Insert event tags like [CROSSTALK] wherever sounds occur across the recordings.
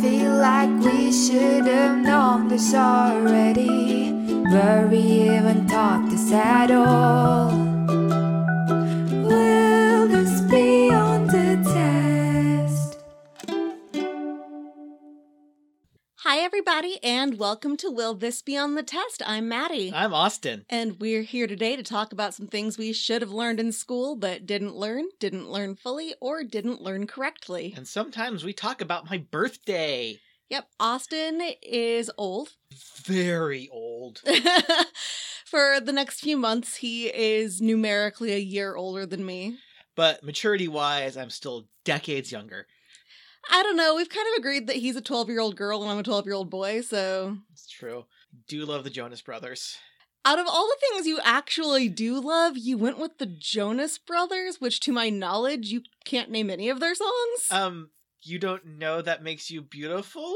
feel like we should have known this already. Were we even taught this at all? Everybody, and welcome to Will This Be on the Test? I'm Maddie. I'm Austin. And we're here today to talk about some things we should have learned in school but didn't learn, didn't learn fully, or didn't learn correctly. And sometimes we talk about my birthday. Yep, Austin is old. Very old. [LAUGHS] For the next few months, he is numerically a year older than me. But maturity wise, I'm still decades younger. I don't know. We've kind of agreed that he's a 12 year old girl and I'm a 12 year old boy, so. It's true. Do love the Jonas Brothers. Out of all the things you actually do love, you went with the Jonas Brothers, which to my knowledge, you can't name any of their songs. Um, you don't know that makes you beautiful?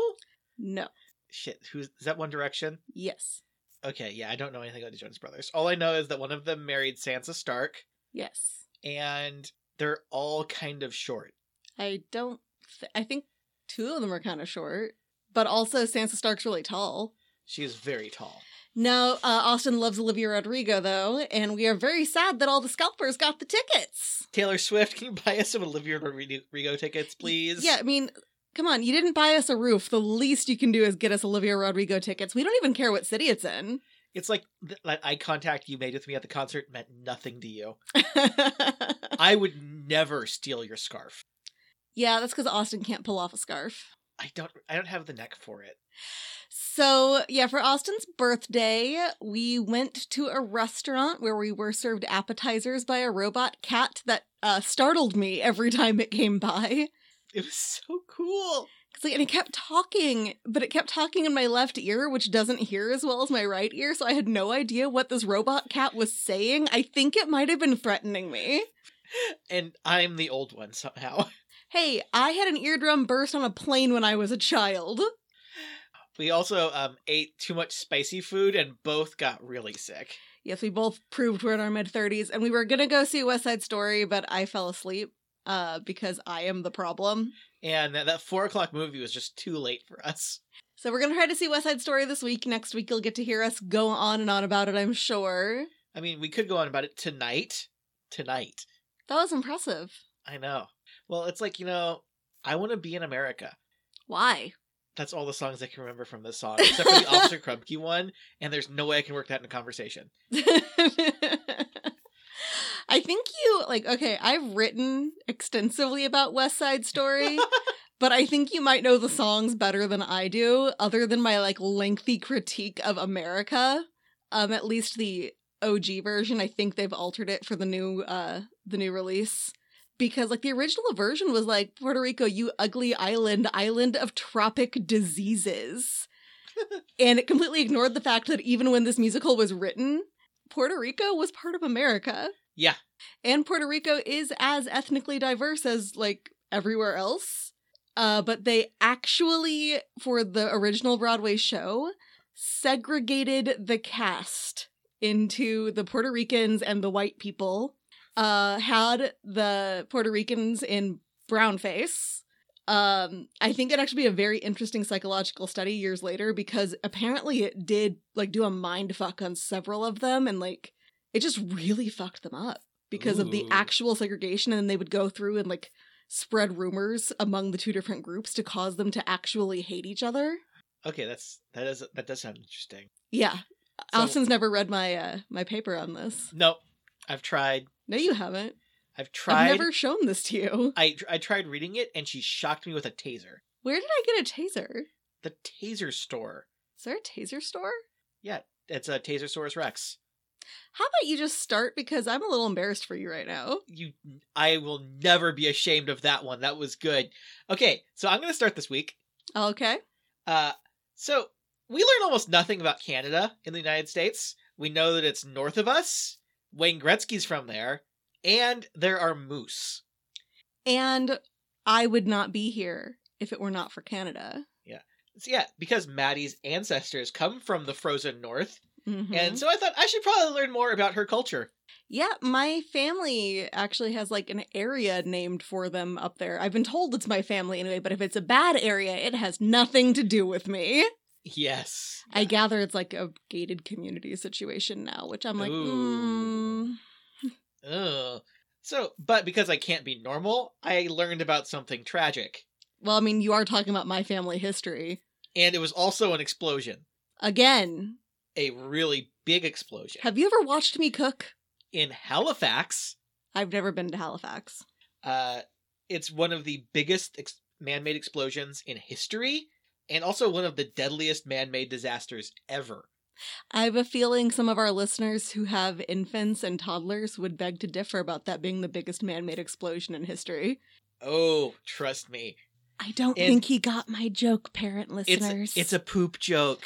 no. Shit, who's is that One Direction? Yes. Okay, yeah, I don't know anything about the Jonas Brothers. All I know is that one of them married Sansa Stark, Yes. and they're all kind of short. I don't. Th- I think two of them are kind of short, but also Sansa Stark's really tall. She is very tall. Now, uh, Austin loves Olivia Rodrigo, though, and we are very sad that all the scalpers got the tickets. Taylor Swift, can you buy us some Olivia Rodrigo tickets, please? Yeah, I mean, come on, you didn't buy us a roof. The least you can do is get us Olivia Rodrigo tickets. We don't even care what city it's in. It's like th- that eye contact you made with me at the concert meant nothing to you. [LAUGHS] I would never steal your scarf. Yeah, that's because Austin can't pull off a scarf. I don't I don't have the neck for it. So, yeah, for Austin's birthday, we went to a restaurant where we were served appetizers by a robot cat that uh, startled me every time it came by. It was so cool. Cause like, and it kept talking, but it kept talking in my left ear, which doesn't hear as well as my right ear. So I had no idea what this robot cat was saying. I think it might have been threatening me. And I'm the old one somehow. [LAUGHS] Hey, I had an eardrum burst on a plane when I was a child. We also um, ate too much spicy food and both got really sick. Yes, we both proved we're in our mid 30s, and we were gonna go see West Side Story, but I fell asleep uh, because I am the problem. And that, that four o'clock movie was just too late for us. So we're gonna try to see West Side Story this week. Next week, you'll get to hear us go on and on about it, I'm sure. I mean, we could go on about it tonight. Tonight. That was impressive. I know. Well, it's like, you know, I want to be in America. Why? That's all the songs I can remember from this song, except for the Officer [LAUGHS] Krupke one, and there's no way I can work that in a conversation. [LAUGHS] I think you like okay, I've written extensively about West Side Story, [LAUGHS] but I think you might know the songs better than I do, other than my like lengthy critique of America. Um at least the OG version, I think they've altered it for the new uh the new release. Because like the original version was like Puerto Rico, you ugly island, island of tropic diseases. [LAUGHS] and it completely ignored the fact that even when this musical was written, Puerto Rico was part of America. Yeah. And Puerto Rico is as ethnically diverse as like everywhere else. Uh, but they actually, for the original Broadway show, segregated the cast into the Puerto Ricans and the white people. Uh, had the Puerto Ricans in brown face. Um, I think it'd actually be a very interesting psychological study years later because apparently it did like do a mind fuck on several of them and like it just really fucked them up because of the actual segregation and then they would go through and like spread rumors among the two different groups to cause them to actually hate each other. Okay, that's that is that does sound interesting. Yeah. So- Austin's never read my uh my paper on this. Nope. I've tried. No, you haven't. I've tried. I've never shown this to you. [LAUGHS] I I tried reading it and she shocked me with a taser. Where did I get a taser? The taser store. Is there a taser store? Yeah, it's a taser Tasersaurus Rex. How about you just start because I'm a little embarrassed for you right now. You I will never be ashamed of that one. That was good. Okay, so I'm going to start this week. Okay. Uh so we learn almost nothing about Canada in the United States. We know that it's north of us. Wayne Gretzky's from there, and there are moose. And I would not be here if it were not for Canada. So yeah, because Maddie's ancestors come from the frozen north, Mhm. And so I thought I should probably learn more about her culture. Yeah, my family actually has like an area named for them up there. I've been told it's my family anyway, but if it's a bad area, it has nothing to do with me. Yes. I gather it's like a gated community situation now, which I'm like, Ooh. mm, [LAUGHS] Ugh. So, but because I can't be normal, I learned about something tragic. well, I mean, you are talking about my family history. And it was also an explosion. Again, A really big explosion. have you ever watched me cook? In Halifax, I've never been to Halifax. uh, it's one of the biggest ex- man made explosions in history, and also one of the deadliest man made disasters ever. I have a feeling some of our listeners who have infants and toddlers would beg to differ about that being the biggest man made explosion in history. Oh, trust me. I don't And- think he got my joke, parent It's listeners. it's a poop joke.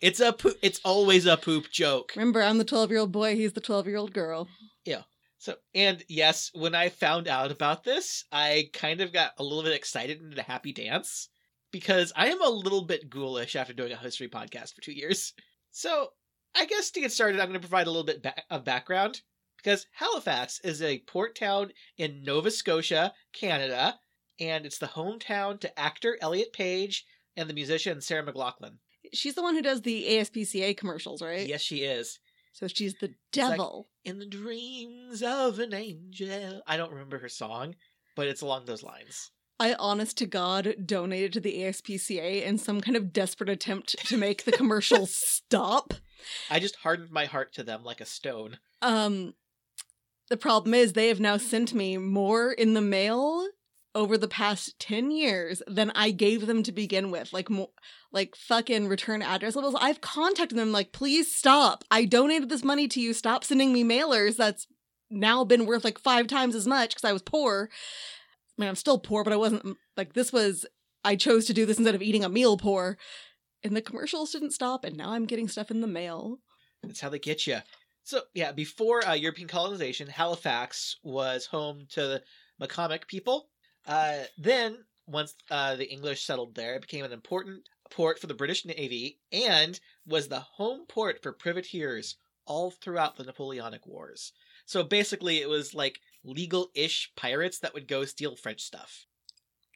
It's a poop, it's always a poop joke. Remember, I'm the 12 year old boy, he's the 12 year old girl. Yeah. So, and yes, when I found out about this, I kind of got a little bit excited and did a happy dance because I am a little bit ghoulish after doing a history podcast for two years. So, I guess to get started, I'm going to provide a little bit ba- of background because Halifax is a port town in Nova Scotia, Canada, and it's the hometown to actor Elliot Page and the musician Sarah McLachlan. She's the one who does the ASPCA commercials, right? Yes, she is. So she's the like- devil. In the dreams of an angel. I don't remember her song, but it's along those lines. I, honest to God, donated to the ASPCA in some kind of desperate attempt to make the commercial [LAUGHS] stop. I just hardened my heart to them like a stone. Um, the problem is they have now sent me more in the mail over the past 10 years than I gave them to begin with. Like, mo- like fucking return address levels. I've contacted them like, please stop. I donated this money to you. Stop sending me mailers. That's now been worth like five times as much because I was poor. I mean, I'm still poor, but I wasn't like this was, I chose to do this instead of eating a meal poor. And the commercials didn't stop, and now I'm getting stuff in the mail. That's how they get you. So, yeah, before uh, European colonization, Halifax was home to the Mi'kmaq people. Uh, then, once uh, the English settled there, it became an important port for the British Navy and was the home port for privateers all throughout the Napoleonic Wars. So basically, it was like legal ish pirates that would go steal French stuff.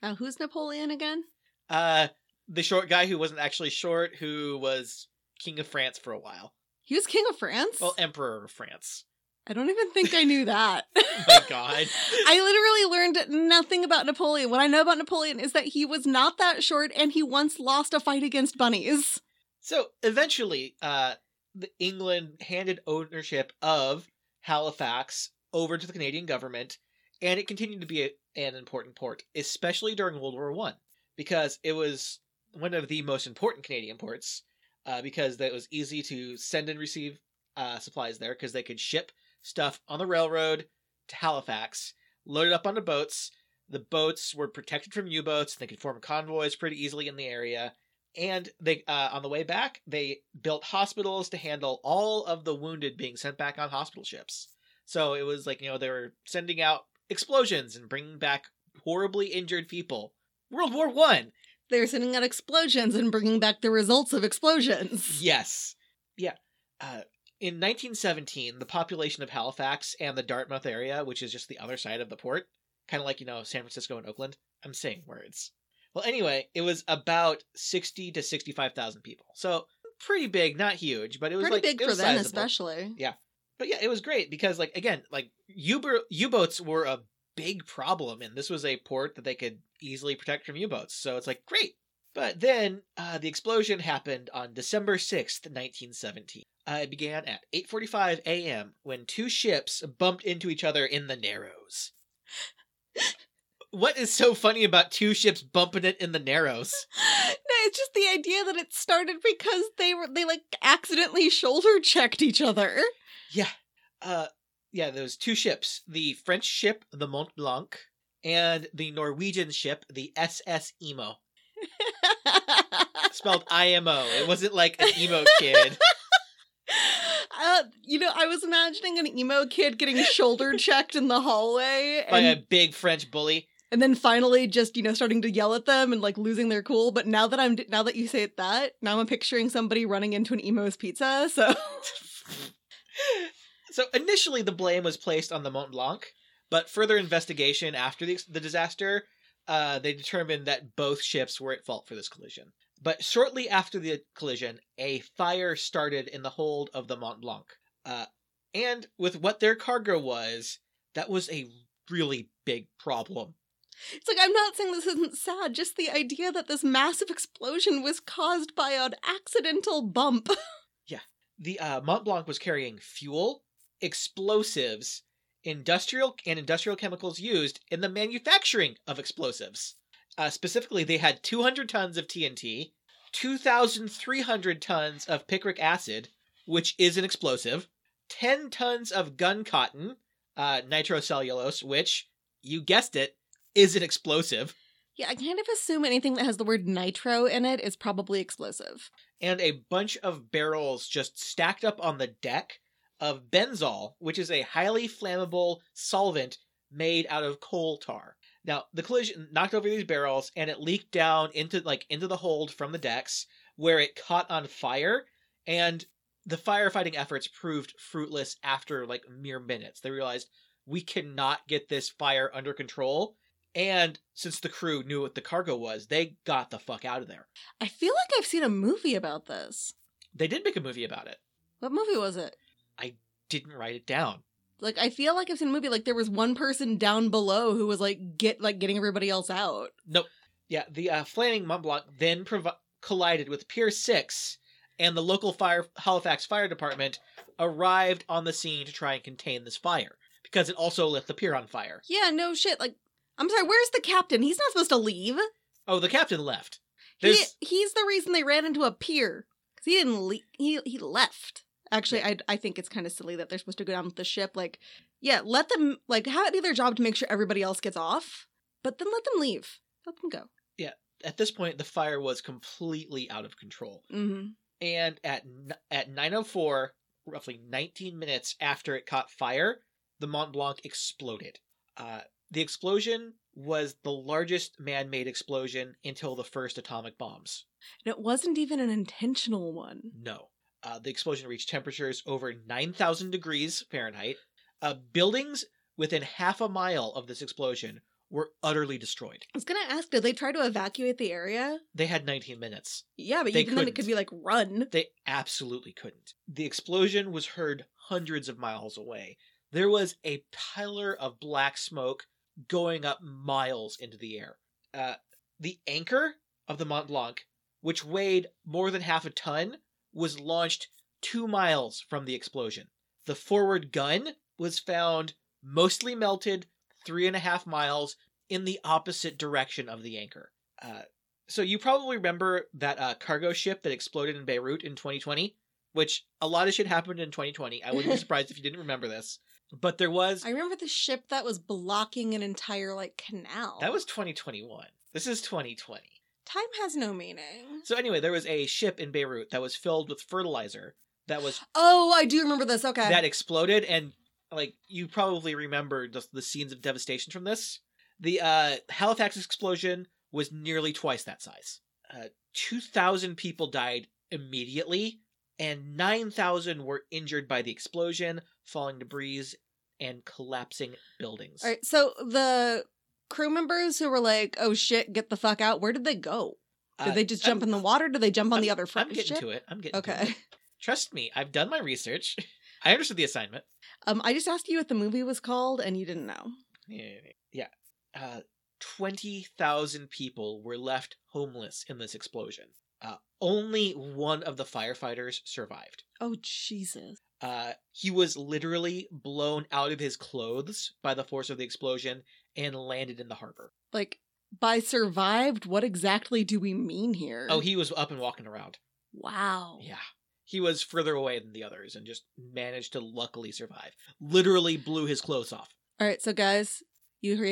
Now, who's Napoleon again? Uh, the short guy who wasn't actually short, who was king of France for a while. He was king of France? Well, emperor of France. I don't even think I knew that. [LAUGHS] My God. [LAUGHS] I literally learned nothing about Napoleon. What I know about Napoleon is that he was not that short and he once lost a fight against bunnies. So eventually, uh, the England handed ownership of Halifax over to the Canadian government, and it continued to be a, an important port, especially during World War One, because it was one of the most important Canadian ports, uh, because it was easy to send and receive uh, supplies there, because they could ship stuff on the railroad to Halifax, load it up onto boats. The boats were protected from U-boats. They could form convoys pretty easily in the area and they uh, on the way back they built hospitals to handle all of the wounded being sent back on hospital ships so it was like you know they were sending out explosions and bringing back horribly injured people. World war one. They were sending out explosions and bringing back the results of explosions. yes. Yeah. Uh, in 1917 the population of halifax and the dartmouth area which is just the other side of the port kind of like you know san francisco and oakland i'm saying words. Well anyway it was about 60 to 65000 people. So pretty big not huge but it was Pretty like big for them, sizable. especially. But yeah it was great because like again like U- u-boats were a big problem and this was a port that they could easily protect from u-boats so it's like great. But then uh, the explosion happened on december 6th 1917 uh, it began at 8.45 a.m when two ships bumped into each other in the narrows. What is so funny about two ships bumping it in the narrows? No, [LAUGHS] it's just the idea that it started because they were they like accidentally shoulder checked each other. Yeah. Uh yeah, was two ships. The French ship, the Mont Blanc, and the Norwegian ship, the SS Imo. Spelled [LAUGHS] I M O. It wasn't like an emo kid. [LAUGHS] Uh, you know, I was imagining an emo kid getting shoulder checked in the hallway, by a big French bully. and then finally just you know starting to yell at them and like losing their cool but now that i'm now that you say it that now i'm picturing somebody running into an emo's pizza so [LAUGHS] so initially, the blame was placed on the Mont Blanc, but further investigation after the, the disaster, uh, they determined that both ships were at fault for this collision. But shortly after the collision, a fire started in the hold of the Mont Blanc. Uh, and with what their cargo was, that was a really big problem. it's like i'm not saying this isn't sad just the idea that this massive explosion was caused by an accidental bump [LAUGHS] The uh, Mont Blanc was carrying fuel, explosives, industrial and industrial chemicals used in the manufacturing of explosives. Uh, specifically, they had 200 tons of TNT, 2,300 tons of picric acid, which is an explosive, 10 tons of gun cotton, uh, nitrocellulose, which, you guessed it, is an explosive, yeah i kind of assume anything that has the word nitro in it is probably explosive and a bunch of barrels just stacked up on the deck of benzol, which is a highly flammable solvent made out of coal tar. Now, the collision knocked over these barrels and it leaked down into like into the hold from the decks where it caught on fire and the firefighting efforts proved fruitless after like mere minutes. They realized we cannot get this fire under control. And since the crew knew what the cargo was, they got the fuck out of there. i feel like i've seen a movie about this They did make a movie about it. what movie was it I Didn't write it down. like i feel like i've seen a movie like there was one person down below who was like get like getting everybody else out Nope. Yeah, the uh, flanning Mont Blanc then provi- collided with Pier 6, and the local fire Halifax Fire Department arrived on the scene to try and contain this fire because it also lit the pier on fire. yeah no shit like i'm sorry where's the captain he's not supposed to leave Oh, the captain left. He, There's he's the reason they ran into a pier because he didn't le- he he left. Actually, I I think it's kind of silly that they're supposed to go down with the ship. Like, yeah, let them like have it be their job to make sure everybody else gets off, but then let them leave. Let them go. Yeah. At this point the fire was completely out of control. Mm-hmm. And at n- at 9:04, roughly 19 minutes after it caught fire, the Mont Blanc exploded. Uh, the explosion was the largest man-made explosion until the first atomic bombs. And it wasn't even an intentional one. No. Uh, the explosion reached temperatures over 9,000 degrees Fahrenheit. Uh, buildings within half a mile of this explosion were utterly destroyed. I was gonna ask, did they try to evacuate the area? They had 19 minutes. Yeah, but They even then it could be like run. They absolutely couldn't. The explosion was heard hundreds of miles away. There was a pillar of black smoke going up miles into the air. Uh, the anchor of the Mont Blanc, which weighed more than half a ton, was launched two miles from the explosion. The forward gun was found mostly melted three and a half miles in the opposite direction of the anchor. Uh, so you probably remember that uh, cargo ship that exploded in Beirut in 2020, which a lot of shit happened in 2020. I wouldn't be [LAUGHS] surprised if you didn't remember this. But there was I remember the ship that was blocking an entire like canal. that was 2021. This is 2020. time has no meaning. So anyway, there was a ship in Beirut that was filled with fertilizer that was Oh, I do remember this. Okay. that exploded and like you probably remember just the scenes of devastation from this. The uh Halifax explosion was nearly twice that size. Uh 2000 people died immediately and 9000 were injured by the explosion, falling debris and collapsing buildings. All right, so the crew members who were like, "Oh shit, get the fuck out!" Where did they go? Did Uh, they just jump I'm- in the water? Did they jump on the I'm- other front I'm getting ship? to it. I'm getting to Okay. Trust me, I've done my research. [LAUGHS] I understood the assignment. Um, I just asked you what the movie was called, and you didn't know. Yeah. Uh, 20,000 people were left homeless in this explosion. Uh, only one of the firefighters survived. Oh Jesus! Uh, he was literally blown out of his clothes by the force of the explosion and landed in the harbor. Like by survived, what exactly do we mean here? Oh, he was up and walking around. wow. Yeah. He was further away than the others and just managed to luckily survive. Literally blew his clothes off. All right, so guys, you heard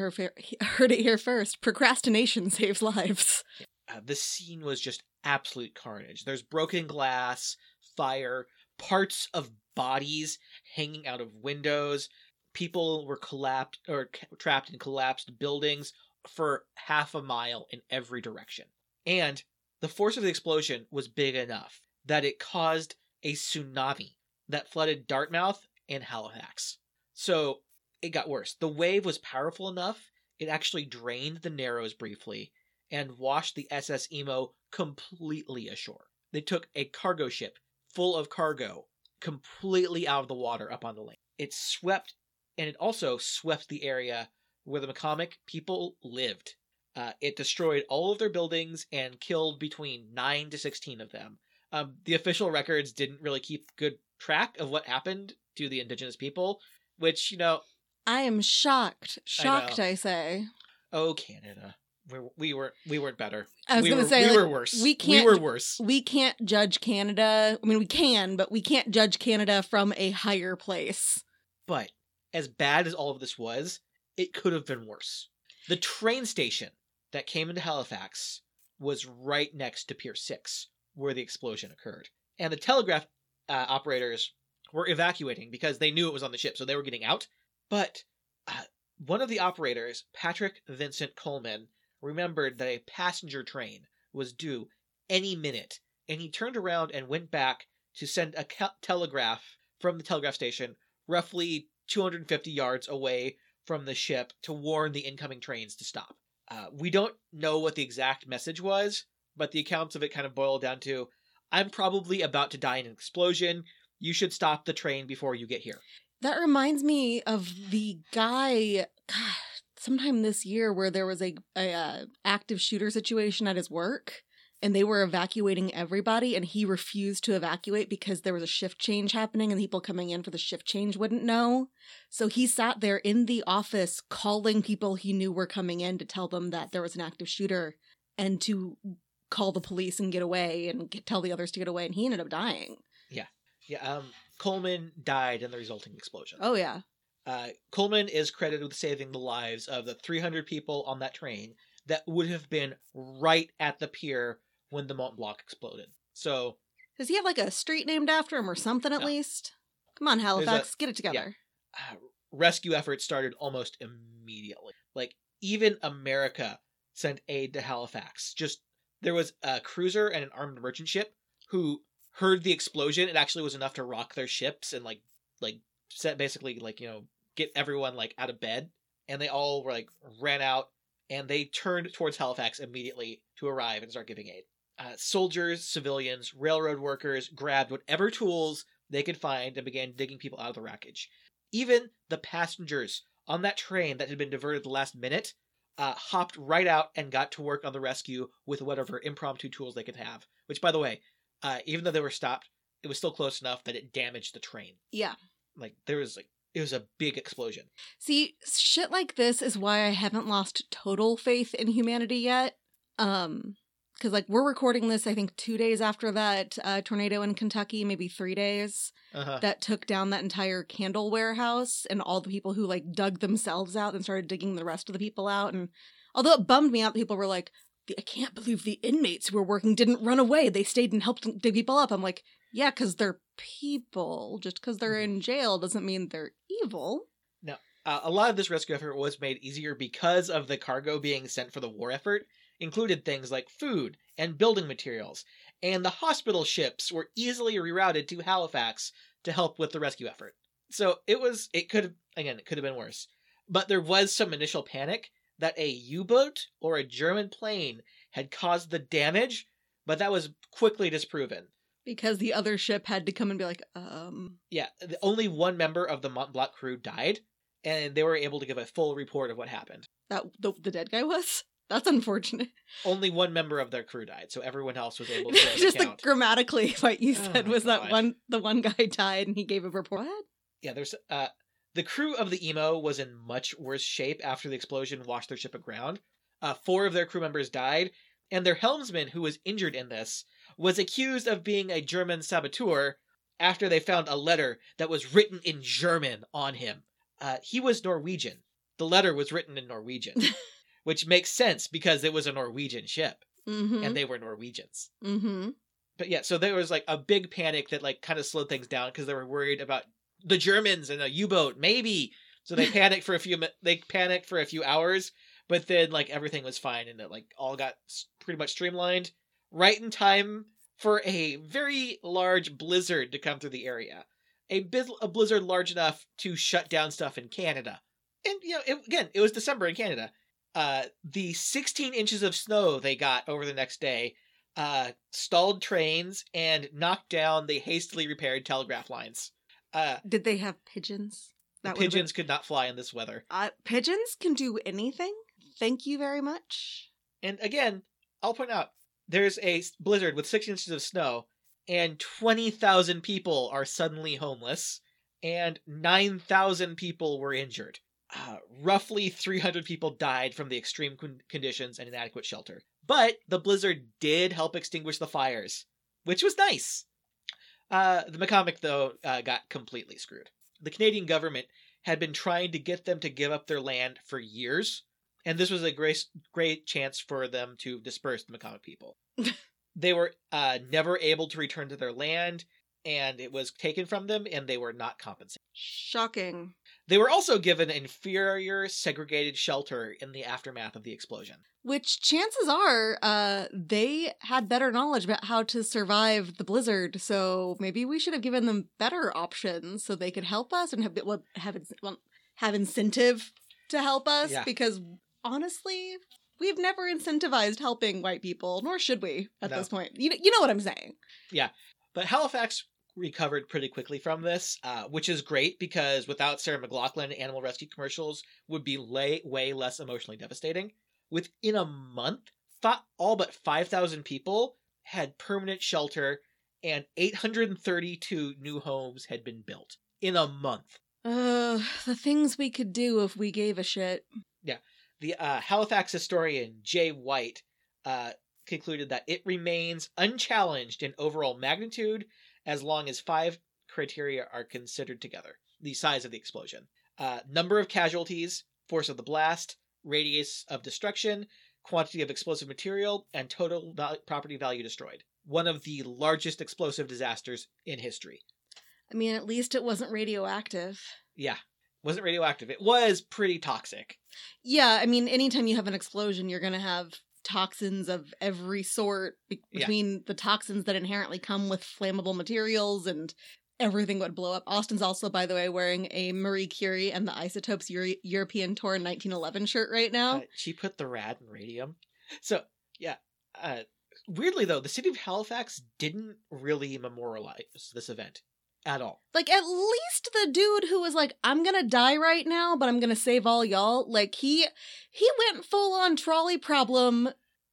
it, here- heard it here first. Procrastination [LAUGHS] saves lives. uh, the scene was just absolute carnage. There's broken glass, fire, parts of bodies hanging out of windows, people were collapsed or trapped in collapsed buildings for half a mile in every direction. And the force of the explosion was big enough that it caused a tsunami that flooded Dartmouth and Halifax. So it got worse. The wave was powerful enough, it actually drained the Narrows briefly and washed the SS Imo completely ashore. They took a cargo ship full of cargo completely out of the water up on the lake. It swept, and it also swept the area where the Mi'kmaq people lived. Uh, it destroyed all of their buildings and killed between 9 to 16 of them. Um, the official records didn't really keep good track of what happened to the indigenous people, which, you know, I am shocked. Shocked, know. I, say. oh, Canada. We, we were we weren't better. I was we gonna were, say we like, were worse. we can't- We were worse. we can't judge Canada. I mean, we can, but we can't judge Canada from a higher place. But as bad as all of this was, it could have been worse. The train station that came into Halifax was right next to Pier 6, where the explosion occurred. And the telegraph uh, operators were evacuating because they knew it was on the ship, so they were getting out. But uh, one of the operators, Patrick Vincent Coleman, remembered that a passenger train was due any minute, and he turned around and went back to send a telegraph from the telegraph station roughly 250 yards away from the ship to warn the incoming trains to stop. Uh, we don't know what the exact message was, but the accounts of it kind of boil down to I'm probably about to die in an explosion. You should stop the train before you get here. That reminds me of the guy, [SIGHS] God, sometime this year where there was a, a uh, active shooter situation at his work and they were evacuating everybody and he refused to evacuate because there was a shift change happening and people coming in for the shift change wouldn't know. So he sat there in the office calling people he knew were coming in to tell them that there was an active shooter and to call the police and get away and get, tell the others to get away and he ended up dying. Yeah. Yeah, um, Coleman died in the resulting explosion. Oh yeah. Uh, Coleman is credited with saving the lives of the 300 people on that train that would have been right at the pier when the Mont Blanc exploded. So, Does he have like a street named after him or something at No. least? Come on, Halifax, get it together. uh, rescue efforts started almost immediately. Like, even America sent aid to Halifax. Just, there was a cruiser and an armed merchant ship who heard the explosion. It actually was enough to rock their ships and, like, like, set basically, like, you know, get everyone, like, out of bed. And they all were, like, ran out and they turned towards Halifax immediately to arrive and start giving aid. Uh, soldiers, civilians, railroad workers grabbed whatever tools they could find and began digging people out of the wreckage. Even the passengers on that train that had been diverted the last minute uh, hopped right out and got to work on the rescue with whatever impromptu tools they could have. Which, by the way, uh, even though they were stopped, it was still close enough that it damaged the train. Yeah. Like there was like it was a big explosion. See, shit like this is why I haven't lost total faith in humanity yet. Um, because like we're recording this, I think two days after that uh, tornado in Kentucky, maybe three days Uh-huh. that took down that entire candle warehouse and all the people who like dug themselves out and started digging the rest of the people out. And although it bummed me out, people were like, "I can't believe the inmates who were working didn't run away. They stayed and helped dig people up." I'm like, "Yeah, because they're people. Just because they're in jail doesn't mean they're evil." Uh, a lot of this rescue effort was made easier because of the cargo being sent for the war effort, included things like food and building materials, and the hospital ships were easily rerouted to Halifax to help with the rescue effort. So it was, it could again, it could have been worse. But there was some initial panic that a U boat or a German plane had caused the damage, but that was quickly disproven. Because the other ship had to come and be like, um, Yeah, the, only one member of the Mont Blanc crew died, and they were able to give a full report of what happened. that the, the dead guy was? [LAUGHS] That's unfortunate. only one member of their crew died, so everyone else was able [LAUGHS] to Just the account. grammatically what you Oh said my was that one the one guy [LAUGHS] died and he gave a report. What? yeah, there's uh the crew of the Imo was in much worse shape after the explosion washed their ship aground. Uh, four of their crew members died, and their helmsman, who was injured in this, was accused of being a German saboteur after they found a letter that was written in German on him. Uh, he was Norwegian. The letter was written in Norwegian, [LAUGHS] which makes sense because it was a Norwegian ship Mm-hmm. and they were Norwegians. mm-hmm. but yeah, so there was like a big panic that like kind of slowed things down because they were worried about the Germans and a U-boat maybe So they [LAUGHS] panicked for a few they panicked for a few hours, but then like everything was fine and it like all got pretty much streamlined right in time for a very large blizzard to come through the area. A, biz- a blizzard large enough to shut down stuff in Canada. And you know, it, again, it was December in Canada. Uh, the 16 inches of snow they got over the next day uh, stalled trains and knocked down the hastily repaired telegraph lines. Uh, Did they have pigeons? the would've been- pigeons could not fly in this weather. Uh, pigeons can do anything. Thank you very much. And again, I'll point out there's a blizzard with six inches of snow, and 20,000 people are suddenly homeless, and 9,000 people were injured. Uh, roughly 300 people died from the extreme con- conditions and inadequate shelter. But the blizzard did help extinguish the fires, which was nice. Uh, the Mi'kmaq, though, uh, got completely screwed. The Canadian government had been trying to get them to give up their land for years, and this was a great, great chance for them to disperse the Mi'kmaq people. [LAUGHS] they were uh, never able to return to their land, and it was taken from them, and they were not compensated. Shocking. They were also given inferior segregated shelter in the aftermath of the explosion. Which chances are, uh, they had better knowledge about how to survive the blizzard. So maybe we should have given them better options so they could help us and have have well, have incentive to help us. Yeah. Because honestly, we've never incentivized helping white people, nor should we at No. this point. You know, you know what I'm saying? Yeah. But Halifax recovered pretty quickly from this, uh, which is great because without Sarah McLachlan, animal rescue commercials would be lay, way less emotionally devastating. Within a month, fi- all but 5,000 people had permanent shelter and 832 new homes had been built in a month. Uh, the things we could do if we gave a shit. The uh, Halifax historian Jay White uh, concluded that it remains unchallenged in overall magnitude as long as five criteria are considered together the size of the explosion, uh, number of casualties, force of the blast, radius of destruction, quantity of explosive material, and total val- property value destroyed. One of the largest explosive disasters in history. I mean, at least it wasn't radioactive. Yeah, wasn't radioactive. It was pretty toxic. Yeah, I mean, anytime you have an explosion, you're going to have toxins of every sort be- Yeah. between the toxins that inherently come with flammable materials and everything would blow up. Austin's also, by the way, wearing a Marie Curie and the Isotopes Euro- European Tour 1911 shirt right now. Uh, she put the rad in radium. So yeah, uh, weirdly though, the city of Halifax didn't really memorialize this event at all. like, at least the dude who was like, I'm to die right now, but I'm to save all y'all, like, he he went full on trolley problem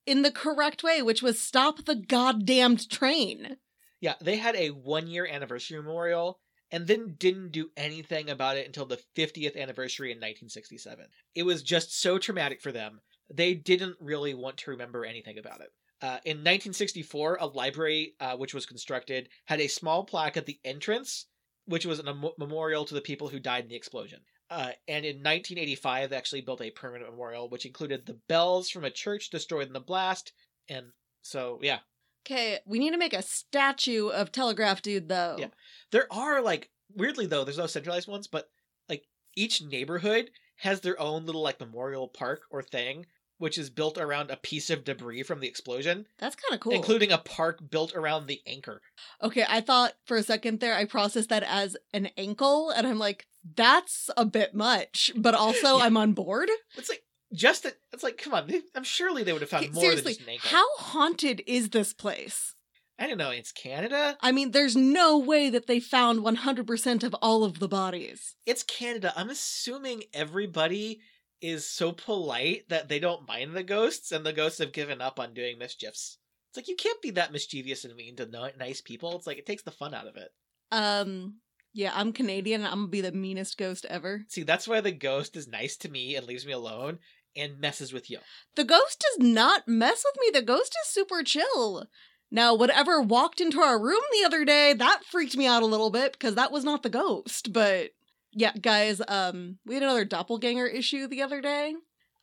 in the correct way, which was stop the goddamned train. Yeah, they had a one year anniversary memorial and then didn't do anything about it until the 50th anniversary in 1967. It was just so traumatic for them. They didn't really want to remember anything about it. Uh, in 1964, a library uh, which was constructed had a small plaque at the entrance, which was a mem- memorial to the people who died in the explosion. Uh, and in 1985, they actually built a permanent memorial, which included the bells from a church destroyed in the blast. And so, yeah, Okay, we need to make a statue of Telegraph Dude, though. Yeah. there are like weirdly though, there's no centralized ones, but like each neighborhood has their own little like memorial park or thing, which is built around a piece of debris from the explosion, That's kind of cool. including a park built around the anchor. okay, I thought for a second there, I processed that as an ankle, and I'm like, that's a bit much, but also [LAUGHS] Yeah. I'm on board. It's like just a, it's like come on, they- I'm surely they would have found Okay, more Seriously, than just an ankle. how haunted is this place? I don't know. It's Canada. I mean, there's no way that they found 100% of all of the bodies. It's Canada. I'm assuming everybody is so polite that they don't mind the ghosts, and the ghosts have given up on doing mischiefs. It's like you can't be that mischievous and mean to nice people. It's like it takes the fun out of it. Um, yeah, I'm Canadian and I'm gonna be the meanest ghost ever. See, that's why the ghost is nice to me and leaves me alone and messes with you. The ghost does not mess with me. The ghost is super chill. Now, whatever walked into our room the other day, that freaked me out a little bit because that was not the ghost. But yeah, guys, um, we had another doppelganger issue the other day.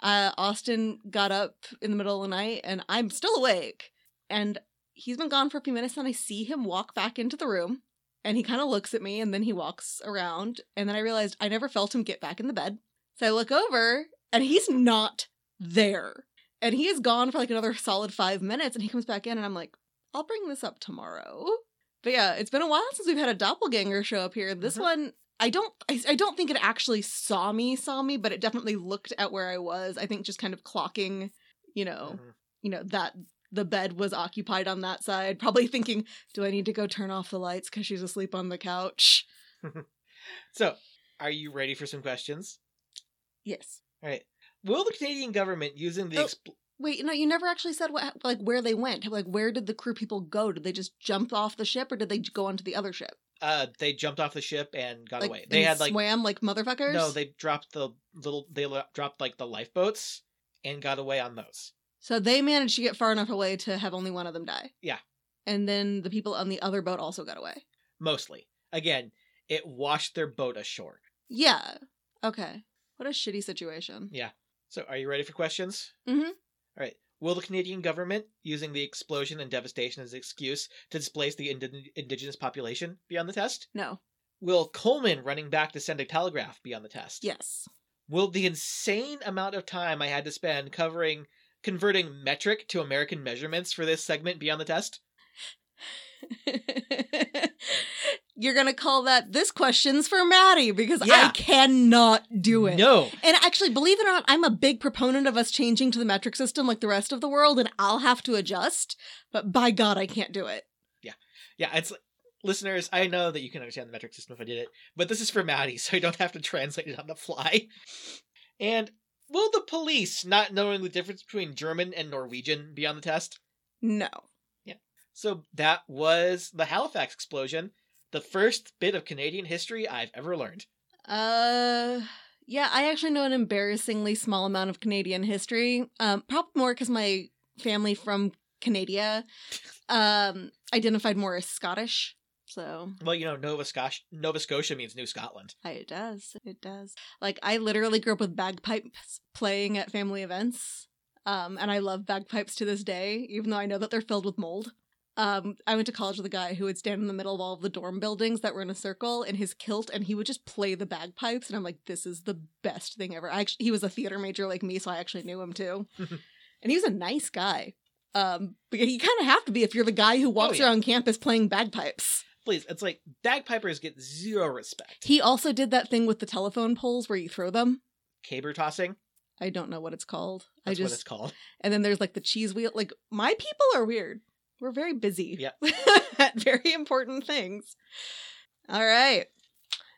Uh, Austin got up in the middle of the night and I'm still awake. And he's been gone for a few minutes and I see him walk back into the room. and he kind of looks at me and then he walks around and then I realized I never felt him get back in the bed. So I look over and he's not there. And he is gone for like another solid 5 minutes and he comes back in and I'm like, "I'll bring this up tomorrow." But yeah, it's been a while since we've had a doppelganger show up here. This Mhm. one I don't I, I don't think it actually saw me, saw me, but it definitely looked at where I was. I think just kind of clocking, you know, Mhm. you know, that the bed was occupied on that side, probably thinking, do I need to go turn off the lights because she's asleep on the couch? [LAUGHS] So, are you ready for some questions? Yes. All right. Will the Canadian government using the Oh. expl- Wait, no, you never actually said what, like, where they went. Like, where did the crew people go? Did they just jump off the ship, or did they go onto the other ship? Uh they jumped off the ship and got Like, away. They had like swam like motherfuckers. no, they dropped the little they dropped like the lifeboats and got away on those. So they managed to get far enough away to have only one of them die. Yeah. And then the people on the other boat also got away. Mostly. Again, it washed their boat ashore. Yeah. Okay. What a shitty situation. Yeah. So, are you ready for questions? Mhm. All right. Will the Canadian government, using the explosion and devastation as an excuse to displace the indi- indigenous population, be on the test? No. Will Coleman running back to send a telegraph be on the test? Yes. Will the insane amount of time I had to spend covering converting metric to American measurements for this segment be on the test? [LAUGHS] You're gonna call that this question's for Maddie because I cannot do it. No. And actually, believe it or not, I'm a big proponent of us changing to the metric system like the rest of the world, and I'll have to adjust. But by God, I can't do it. Yeah, yeah. it's listeners. I know that you can understand the metric system if I did it, but this is for Maddie, so I don't have to translate it on the fly. And will the police, not knowing the difference between German and Norwegian, be on the test? No. Yeah. So that was the Halifax explosion, the first bit of Canadian history I've ever learned. Uh, yeah, I actually know an embarrassingly small amount of Canadian history. Um, probably more because my family from Canada um identified more as Scottish. So Well, you know, Nova Scotia, Nova Scotia means New Scotland. it does. It does. Like I literally grew up with bagpipes playing at family events. Um, and I love bagpipes to this day, even though I know that they're filled with mold. Um, I went to college with a guy who would stand in the middle of all of the dorm buildings that were in a circle in his kilt, and he would just play the bagpipes. And I'm like, this is the best thing ever. I actually, he was a theater major like me, so I actually knew him too. [LAUGHS] and he was a nice guy. Um, but you kind of have to be if you're the guy who walks yeah. around campus playing bagpipes. Please, it's like bagpipers get zero respect. He also did that thing with the telephone poles where you throw them. Caber tossing, I don't know what it's called. that's I what just it's called. and then there's like the cheese wheel. Like my people are weird. We're very busy. Yep. [LAUGHS] at very important things. All right.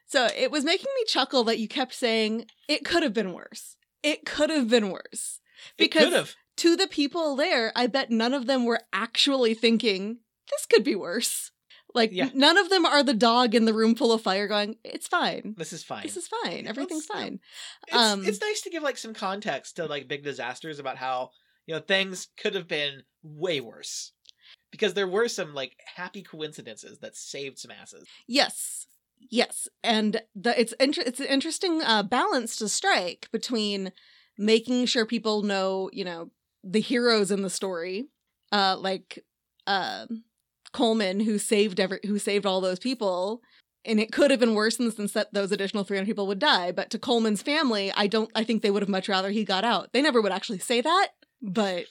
So it was making me chuckle that you kept saying it could have been worse. It could have been worse. Because to the people there, I bet none of them were actually thinking this could be worse. Like Yeah. none of them are the dog in the room full of fire going, "It's fine. This is fine. This is fine. Everything's fine." it's, um, it's nice to give like some context to like big disasters about how you know things could have been way worse because there were some like happy coincidences that saved some asses. Yes. Yes. And the it's inter- it's an interesting uh, balance to strike between making sure people know, you know, the heroes in the story, uh like uh, Coleman who saved every who saved all those people and it could have been worse in the sense that those additional 300 people would die, but to Coleman's family, I don't I think they would have much rather he got out. They never would actually say that, but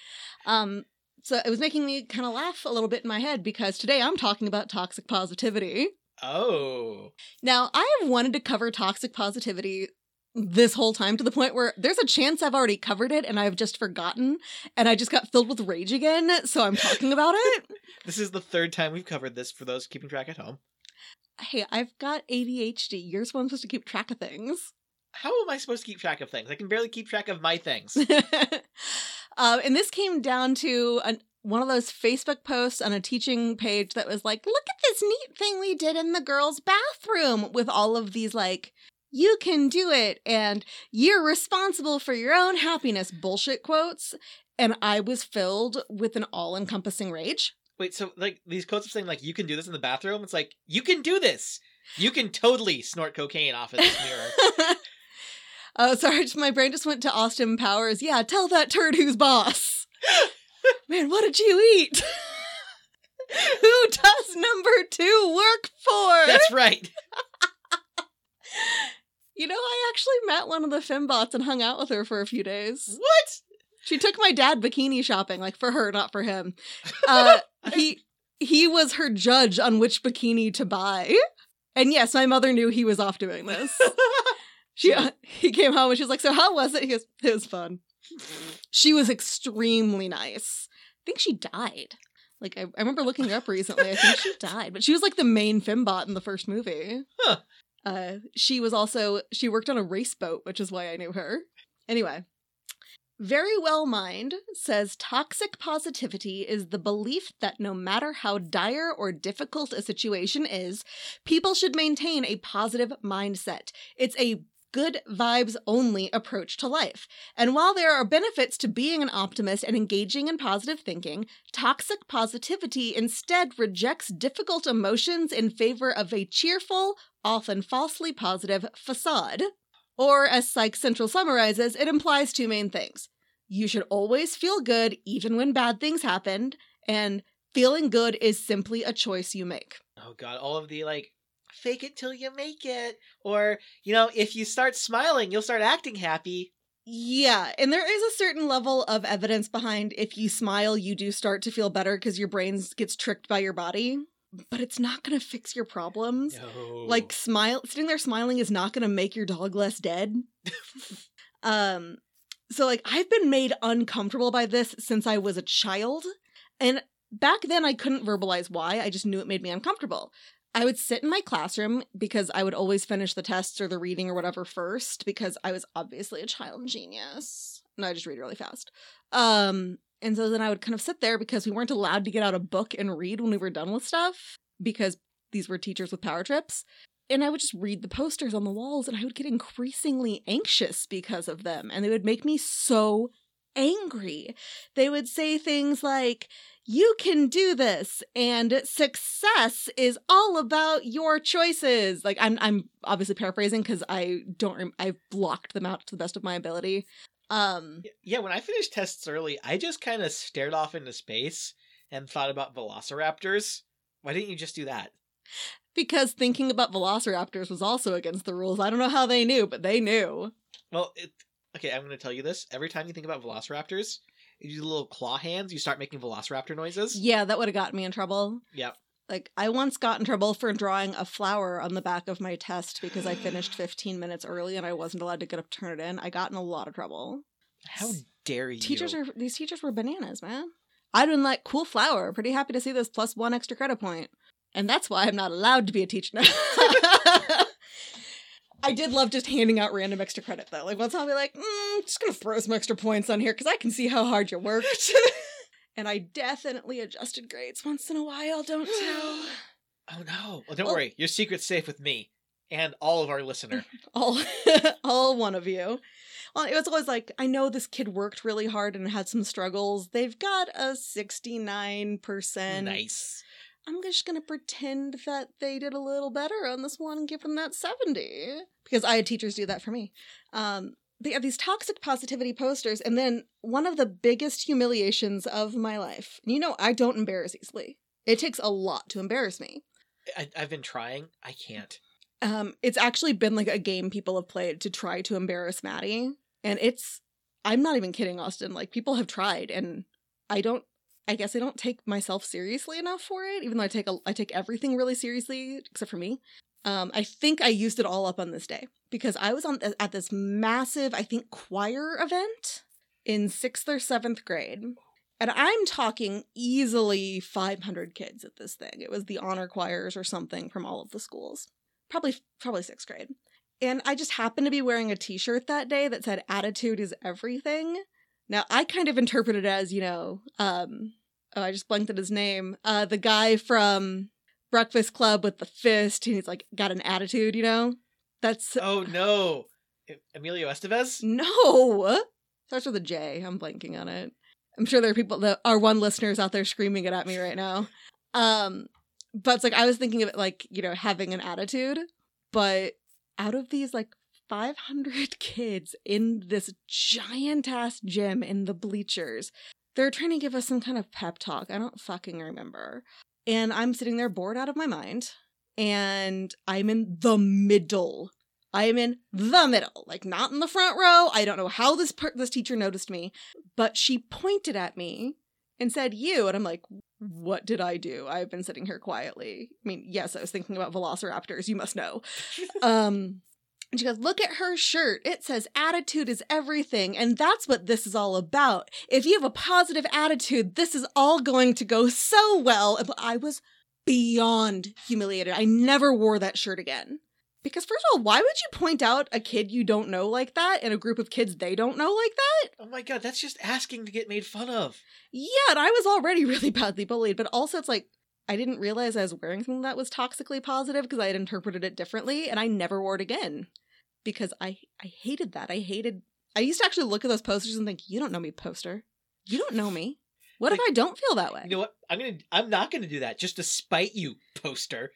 [LAUGHS] um so it was making me kind of laugh a little bit in my head because today I'm talking about toxic positivity. Oh, Now, I have wanted to cover toxic positivity this whole time to the point where there's a chance I've already covered it and I've just forgotten and I just got filled with rage again, so I'm talking about it. [LAUGHS] this is the third time we've covered this for those keeping track at home. Hey, I've got ADHD. You're supposed to keep track of things. How am I supposed to keep track of things? I can barely keep track of my things. [LAUGHS] um, and this came down to an, one of those Facebook posts on a teaching page that was like, look at this neat thing we did in the girls' bathroom with all of these, like, you can do it and you're responsible for your own happiness bullshit quotes. And I was filled with an all encompassing rage. Wait, so like these quotes of saying like you can do this in the bathroom? It's like you can do this. You can totally snort cocaine off of this mirror. [LAUGHS] Oh, sorry, [LAUGHS] just, my brain just went to Austin Powers. Yeah, tell that turd who's boss. [LAUGHS] Man, what did you eat? [LAUGHS] Who does number two work for? That's right. You know, I actually met one of the fembots and hung out with her for a few days. What? She took my dad bikini shopping, like for her, not for him. Uh, he he was her judge on which bikini to buy. And yes, my mother knew he was off doing this. She uh, [LAUGHS] he came home and she was like, "So how was it?" He goes, "It was fun." She was extremely nice. I think she died. Like I, I remember looking her up recently. I think she [LAUGHS] died, but she was like the main fembot in the first movie. Huh. Uh, she was also she worked on a race boat, which is why I knew her. Anyway, Verywell Mind says toxic positivity is the belief that no matter how dire or difficult a situation is, people should maintain a positive mindset. It's a good vibes only approach to life. And while there are benefits to being an optimist and engaging in positive thinking, toxic positivity instead rejects difficult emotions in favor of a cheerful, often falsely positive facade. Or, as Psych Central summarizes, it implies two main things. You should always feel good even when bad things happened, and feeling good is simply a choice you make. Oh god, all of the like fake it till you make it or you know, if you start smiling, you'll start acting happy. Yeah, and there is a certain level of evidence behind if you smile, you do start to feel better because your brain gets tricked by your body. But it's not going to fix your problems. No. Like smile, sitting there smiling is not going to make your dog less dead. [LAUGHS] um, so like I've been made uncomfortable by this since I was a child, and back then I couldn't verbalize why. I just knew it made me uncomfortable. I would sit in my classroom because I would always finish the tests or the reading or whatever first because I was obviously a child genius. And I just read really fast. Um, and so then I would kind of sit there because we weren't allowed to get out a book and read when we were done with stuff because these were teachers with power trips. And I would just read the posters on the walls and I would get increasingly anxious because of them. And they would make me so angry. They would say things like, you can do this and success is all about your choices like i'm i'm obviously paraphrasing cuz i don't rem- i've blocked them out to the best of my ability um yeah, when I finished tests early, I just kind of stared off into space and thought about velociraptors. Why didn't you just do that? because thinking about velociraptors was also against the rules i don't know how they knew but they knew Well, it, okay, I'm going to tell you this. Every time you think about velociraptors, you do the little claw hands, you start making velociraptor noises. yeah that would have gotten me in trouble Yep. like i once got in trouble for drawing a flower on the back of my test because i finished [GASPS] 15 minutes early and i wasn't allowed to get up to turn it in i got in a lot of trouble How dare you? teachers are these teachers were bananas, man. I'd been like, cool flower, pretty happy to see this plus one extra credit point. And that's why I'm not allowed to be a teacher now. [LAUGHS] [LAUGHS] I did love just handing out random extra credit though. Like once I'll be like, mm, just gonna throw some extra points on here because I can see how hard you worked. [LAUGHS] and I definitely adjusted grades once in a while, don't [GASPS] tell. Oh no. Well, don't Well- worry. Your secret's safe with me and all of our listener. [LAUGHS] all [LAUGHS] all one of you. Well, it was always like, I know this kid worked really hard and had some struggles. They've got a 69%. nice. I'm just gonna pretend that they did a little better on this one, and give them that 70. Because I had teachers do that for me. Um, they have these toxic positivity posters, and then one of the biggest humiliations of my life. You know, I don't embarrass easily. It takes a lot to embarrass me. I, I've been trying. I can't. Um, it's actually been like a game people have played to try to embarrass Maddie. And it's I'm not even kidding, Austin. Like people have tried and I don't I guess I don't take myself seriously enough for it, even though I take a, I take everything really seriously, except for me. Um, I think I used it all up on this day because I was on at this massive, I think, choir event in sixth or seventh grade, and I'm talking easily 500 kids at this thing. It was the honor choirs or something from all of the schools, probably probably sixth grade. And I just happened to be wearing a T-shirt that day that said "Attitude is everything." Now I kind of interpret it as, you know, um, oh, I just blanked at his name. Uh, the guy from Breakfast Club with the fist, and he's like got an attitude, you know. That's Oh no. Emilio Estevez? no starts with a J. I'm blanking on it. I'm sure there are people that are one listeners out there screaming it at me right now. [LAUGHS] Um, but it's like I was thinking of it like you know having an attitude, but out of these like 500 kids in this giant ass gym in the bleachers, they're trying to give us some kind of pep talk. I don't fucking remember. And I'm sitting there bored out of my mind. And I'm in the middle. I am in the middle, like not in the front row. I don't know how this per- this teacher noticed me, but she pointed at me and said, "You." And I'm like, "What did I do? I've been sitting here quietly." I mean, yes, I was thinking about velociraptors. You must know. [LAUGHS] um, and she goes, Look at her shirt. It says attitude is everything. And that's what this is all about. If you have a positive attitude, this is all going to go so well. And I was beyond humiliated. I never wore that shirt again. Because, first of all, why would you point out a kid you don't know like that in a group of kids they don't know like that? Oh my god, that's just asking to get made fun of. Yeah, and I was already [LAUGHS] really badly bullied, but also it's like, I didn't realize I was wearing something that was toxically positive because I had interpreted it differently, and I never wore it again because I I hated that. I hated. I used to actually look at those posters and think, "You don't know me, poster. You don't know me. What Like, if I don't feel that way?" You know what? I'm gonna. I'm not gonna do that just to spite you, poster.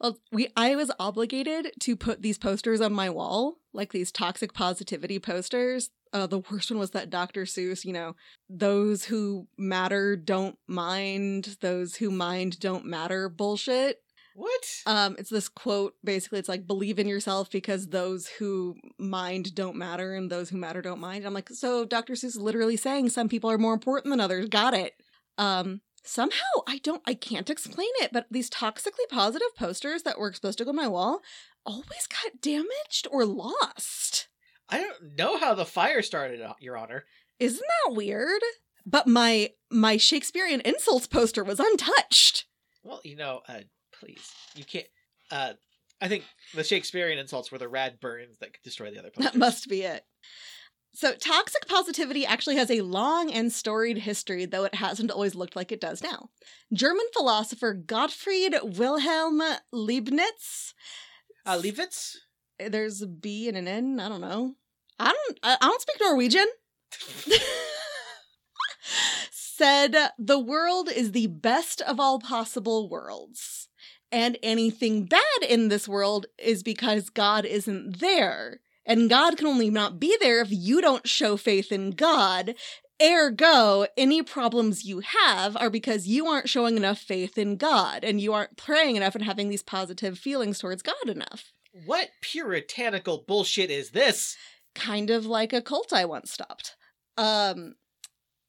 Well, we I was obligated to put these posters on my wall, like these toxic positivity posters. Uh, the worst one was that Dr. Seuss, you know, those who matter don't mind, those who mind don't matter bullshit. What? Um, it's this quote basically. It's like believe in yourself because those who mind don't matter and those who matter don't mind. I'm like, so Dr. Seuss is literally saying some people are more important than others. Got it. Um, somehow I don't, I can't explain it, but these toxically positive posters that were supposed to go on my wall always got damaged or lost. I don't know how the fire started, uh, Your Honor. Isn't that weird? But my my Shakespearean insults poster was untouched. Well, you know, uh, please, you can't. Uh, I think the Shakespearean insults were the rad burns that could destroy the other posters. That must be it. So, toxic positivity actually has a long and storied history, though it hasn't always looked like it does now. German philosopher Gottfried Wilhelm Leibniz. Uh, Leavitz? There's a B and an N. I don't know. I don't. I don't speak Norwegian. [LAUGHS] [LAUGHS] said the world is the best of all possible worlds. And anything bad in this world is because God isn't there. And God can only not be there if you don't show faith in God. Ergo, any problems you have are because you aren't showing enough faith in God and you aren't praying enough and having these positive feelings towards God enough. What puritanical bullshit is this? kind of like a cult I once stopped. Um,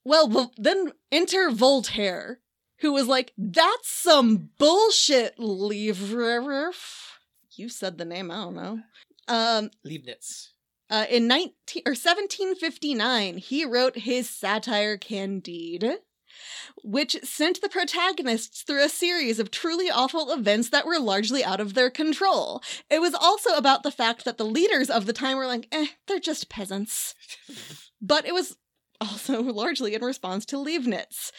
well, then enter Voltaire, who was like, "That's some bullshit, Livre." You said the name. I don't know. Um, Leibniz. uh, in nineteen or seventeen fifty nine, he wrote his satire Candide. Which sent the protagonists through a series of truly awful events that were largely out of their control. It was also about the fact that the leaders of the time were like, eh, they're just peasants. [LAUGHS] But it was also largely in response to Leibniz.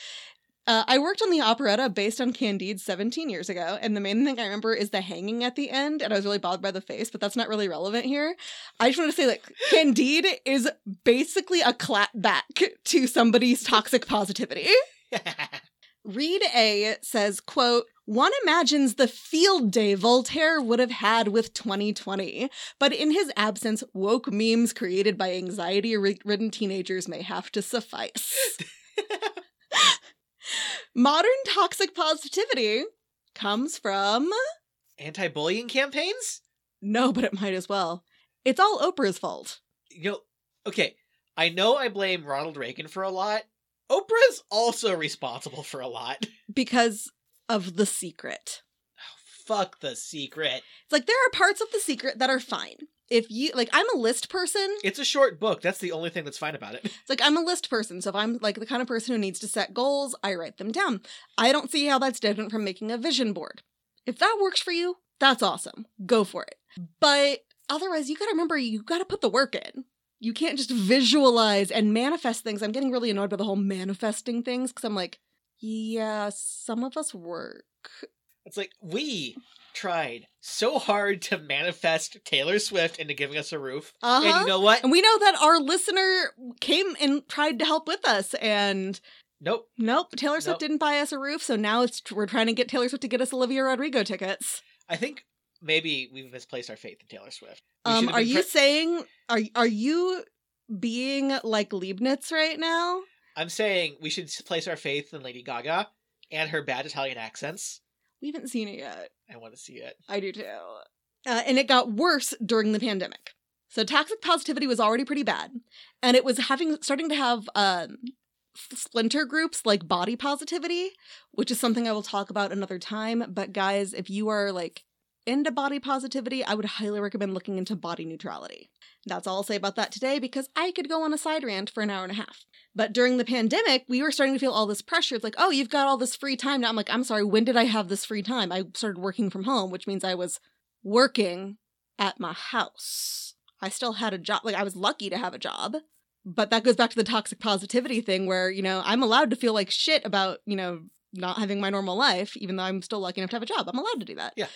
Uh, I worked on the operetta based on Candide 17 years ago, and the main thing I remember is the hanging at the end, and I was really bothered by the face, but that's not really relevant here. I just want to say, like, Candide is basically a clap back to somebody's toxic positivity. [LAUGHS] Read A says, quote, one imagines the field day Voltaire would have had with 2020, but in his absence, woke memes created by anxiety ridden teenagers may have to suffice. [LAUGHS] Modern toxic positivity comes from. Anti bullying campaigns? No, but it might as well. It's all Oprah's fault. You know, okay, I know I blame Ronald Reagan for a lot. Oprah's also responsible for a lot. because of the secret. Oh, Fuck the secret. It's like there are parts of the secret that are fine. If you like, I'm a list person. It's a short book. That's the only thing that's fine about it. It's like I'm a list person. So if I'm like the kind of person who needs to set goals, I write them down. I don't see how that's different from making a vision board. If that works for you, that's awesome. Go for it. But otherwise, you got to remember you got to put the work in. You can't just visualize and manifest things. I'm getting really annoyed by the whole manifesting things because I'm like, yeah, some of us work. It's like we tried so hard to manifest Taylor Swift into giving us a roof. Uh-huh. And you know what? And we know that our listener came and tried to help with us, and Nope. nope, Taylor Swift Nope. didn't buy us a roof. So now it's we're trying to get Taylor Swift to get us Olivia Rodrigo tickets. I think maybe we've misplaced our faith in Taylor Swift. We Um, are been you pre- saying are are you being like Leibniz right now? I'm saying we should place our faith in Lady Gaga and her bad Italian accents. We haven't seen it yet. I want to see it. I do too. Uh, and it got worse during the pandemic. So toxic positivity was already pretty bad, and it was having starting to have um, splinter groups like body positivity, which is something I will talk about another time. But guys, if you are like into body positivity, I would highly recommend looking into body neutrality. That's all I'll say about that today because I could go on a side rant for an hour and a half. But during the pandemic, we were starting to feel all this pressure. It's like, oh, you've got all this free time now. I'm like, I'm sorry, when did I have this free time? I started working from home, which means I was working at my house. I still had a job. Like, I was lucky to have a job. But that goes back to the toxic positivity thing where, you know, I'm allowed to feel like shit about, you know, not having my normal life, even though I'm still lucky enough to have a job. I'm allowed to do that. Yeah.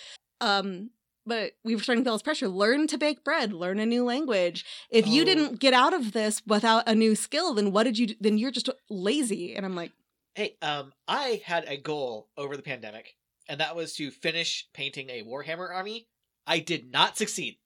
Um, but we were starting to feel this pressure. Learn to bake bread, learn a new language. If you Oh. didn't get out of this without a new skill, then what did you do? Then you're just lazy. And I'm like, Hey, um, I had a goal over the pandemic, and that was to finish painting a Warhammer army. I did not succeed.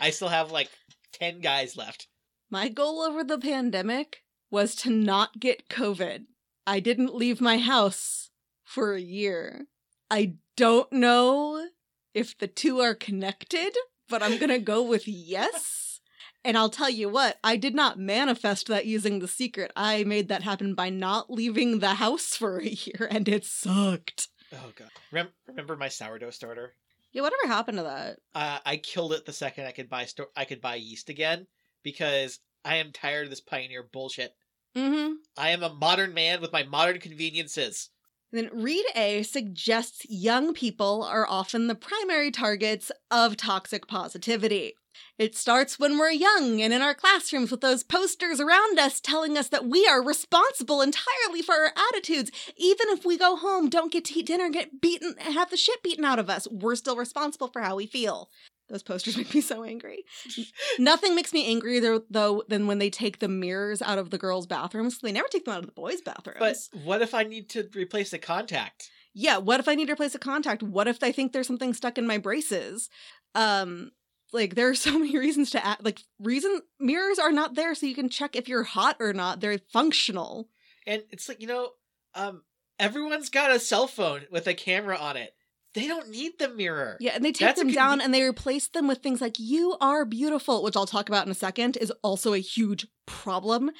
I still have like 10 guys left. my goal over the pandemic was to not get COVID. I didn't leave my house for a year. I don't know if the two are connected, but I'm going to go with yes. And I'll tell you what, I did not manifest that using the secret. I made that happen by not leaving the house for a year, and it sucked. Oh god. Rem- remember my sourdough starter? Yeah, whatever happened to that? Uh, I killed it the second I could buy sto- I could buy yeast again because I am tired of this pioneer bullshit. Mm-hmm. I am a modern man with my modern conveniences. Then Read A suggests young people are often the primary targets of toxic positivity. It starts when we're young and in our classrooms with those posters around us telling us that we are responsible entirely for our attitudes. Even if we go home, don't get to eat dinner, get beaten, have the shit beaten out of us, we're still responsible for how we feel. Those posters [LAUGHS] make me so angry. [LAUGHS] Nothing makes me angrier though than when they take the mirrors out of the girls' bathrooms. They never take them out of the boys' bathrooms. But what if I need to replace a contact? yeah what if i need to replace a contact what if i think there's something stuck in my braces um like there are [LAUGHS] so many reasons to act like reason mirrors are not there so you can check if you're hot or not they're functional And it's like, you know, um everyone's got a cell phone with a camera on it. They don't need the mirror. yeah and they take That's them down and they replace them with things like you are beautiful which i'll talk about in a second is also a huge problem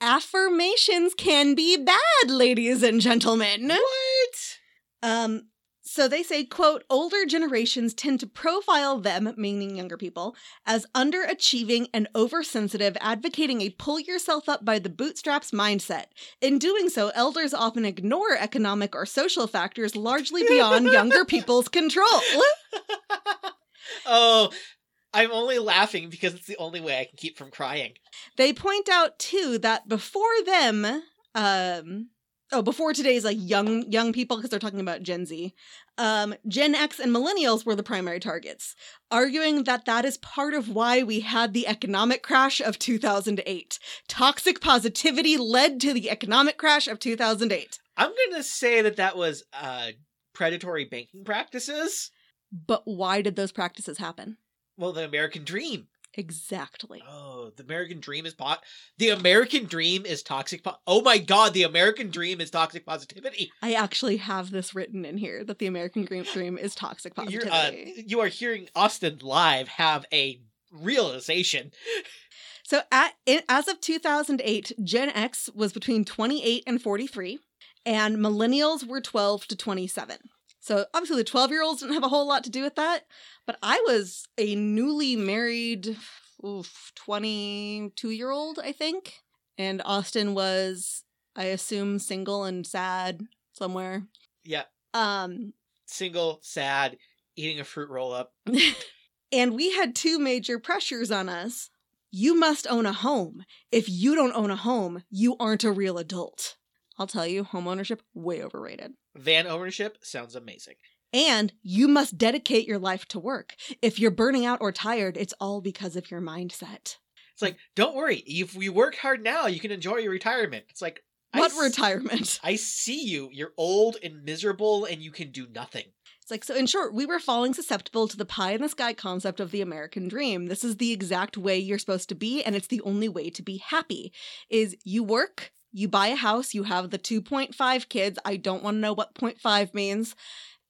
affirmations can be bad ladies and gentlemen What? Um, so they say, quote, older generations tend to profile them, meaning younger people, as underachieving and oversensitive, advocating a pull yourself up by the bootstraps mindset. In doing so, elders often ignore economic or social factors largely beyond younger [LAUGHS] people's control. [LAUGHS] oh, I'm only laughing because it's the only way I can keep from crying. They point out too that before them, um, oh, before today's like young young people, because they're talking about Gen Z, um, Gen X and millennials were the primary targets, arguing that that is part of why we had the economic crash of 2008. Toxic positivity led to the economic crash of 2008. I'm going to say that that was uh predatory banking practices. But why did those practices happen? Well, the American dream. Exactly. Oh, the American dream is pot. The American dream is toxic. Po- oh my god, the American dream is toxic positivity. I actually have this written in here that the American dream dream is toxic You're, positivity. uh, you are hearing Austin live have a realization. So at in, as of 2008, Gen X was between 28 and 43, and millennials were 12 to 27. So obviously the 12 year olds didn't have a whole lot to do with that, but I was a newly married oof, 22 year old, I think, and Austin was, I assume, single and sad somewhere. Yeah, Um, single, sad, eating a fruit roll up. [LAUGHS] [LAUGHS] and we had two major pressures on us. You must own a home. If you don't own a home, you aren't a real adult. I'll tell you, home ownership way overrated. Van ownership sounds amazing. And you must dedicate your life to work. If you're burning out or tired, it's all because of your mindset. It's like, don't worry, if we work hard now, you can enjoy your retirement. It's like, What s- retirement? I see you. You're old and miserable, and you can do nothing. It's like, so in short, we were falling susceptible to the pie in the sky concept of the American dream. This is the exact way you're supposed to be, and it's the only way to be happy. Is you work, You buy a house, you have the 2.5 kids. I don't want to know what 0.5 means.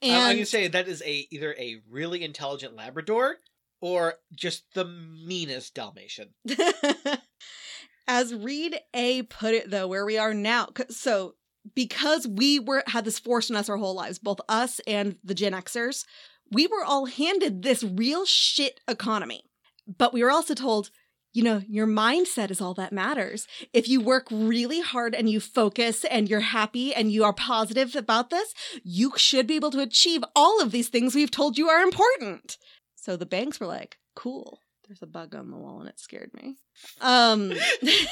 I'm- I'm And gonna say that is a either a really intelligent Labrador or just the meanest Dalmatian. [LAUGHS] as Reed A put it though, where we are now, so because we were had this forced on us our whole lives, both us and the Gen Xers, we were all handed this real shit economy. But we were also told, you know, your mindset is all that matters. If you work really hard and you focus and you're happy and you are positive about this, you should be able to achieve all of these things we've told you are important. So the banks were like, cool. There's a bug on the wall and it scared me. Um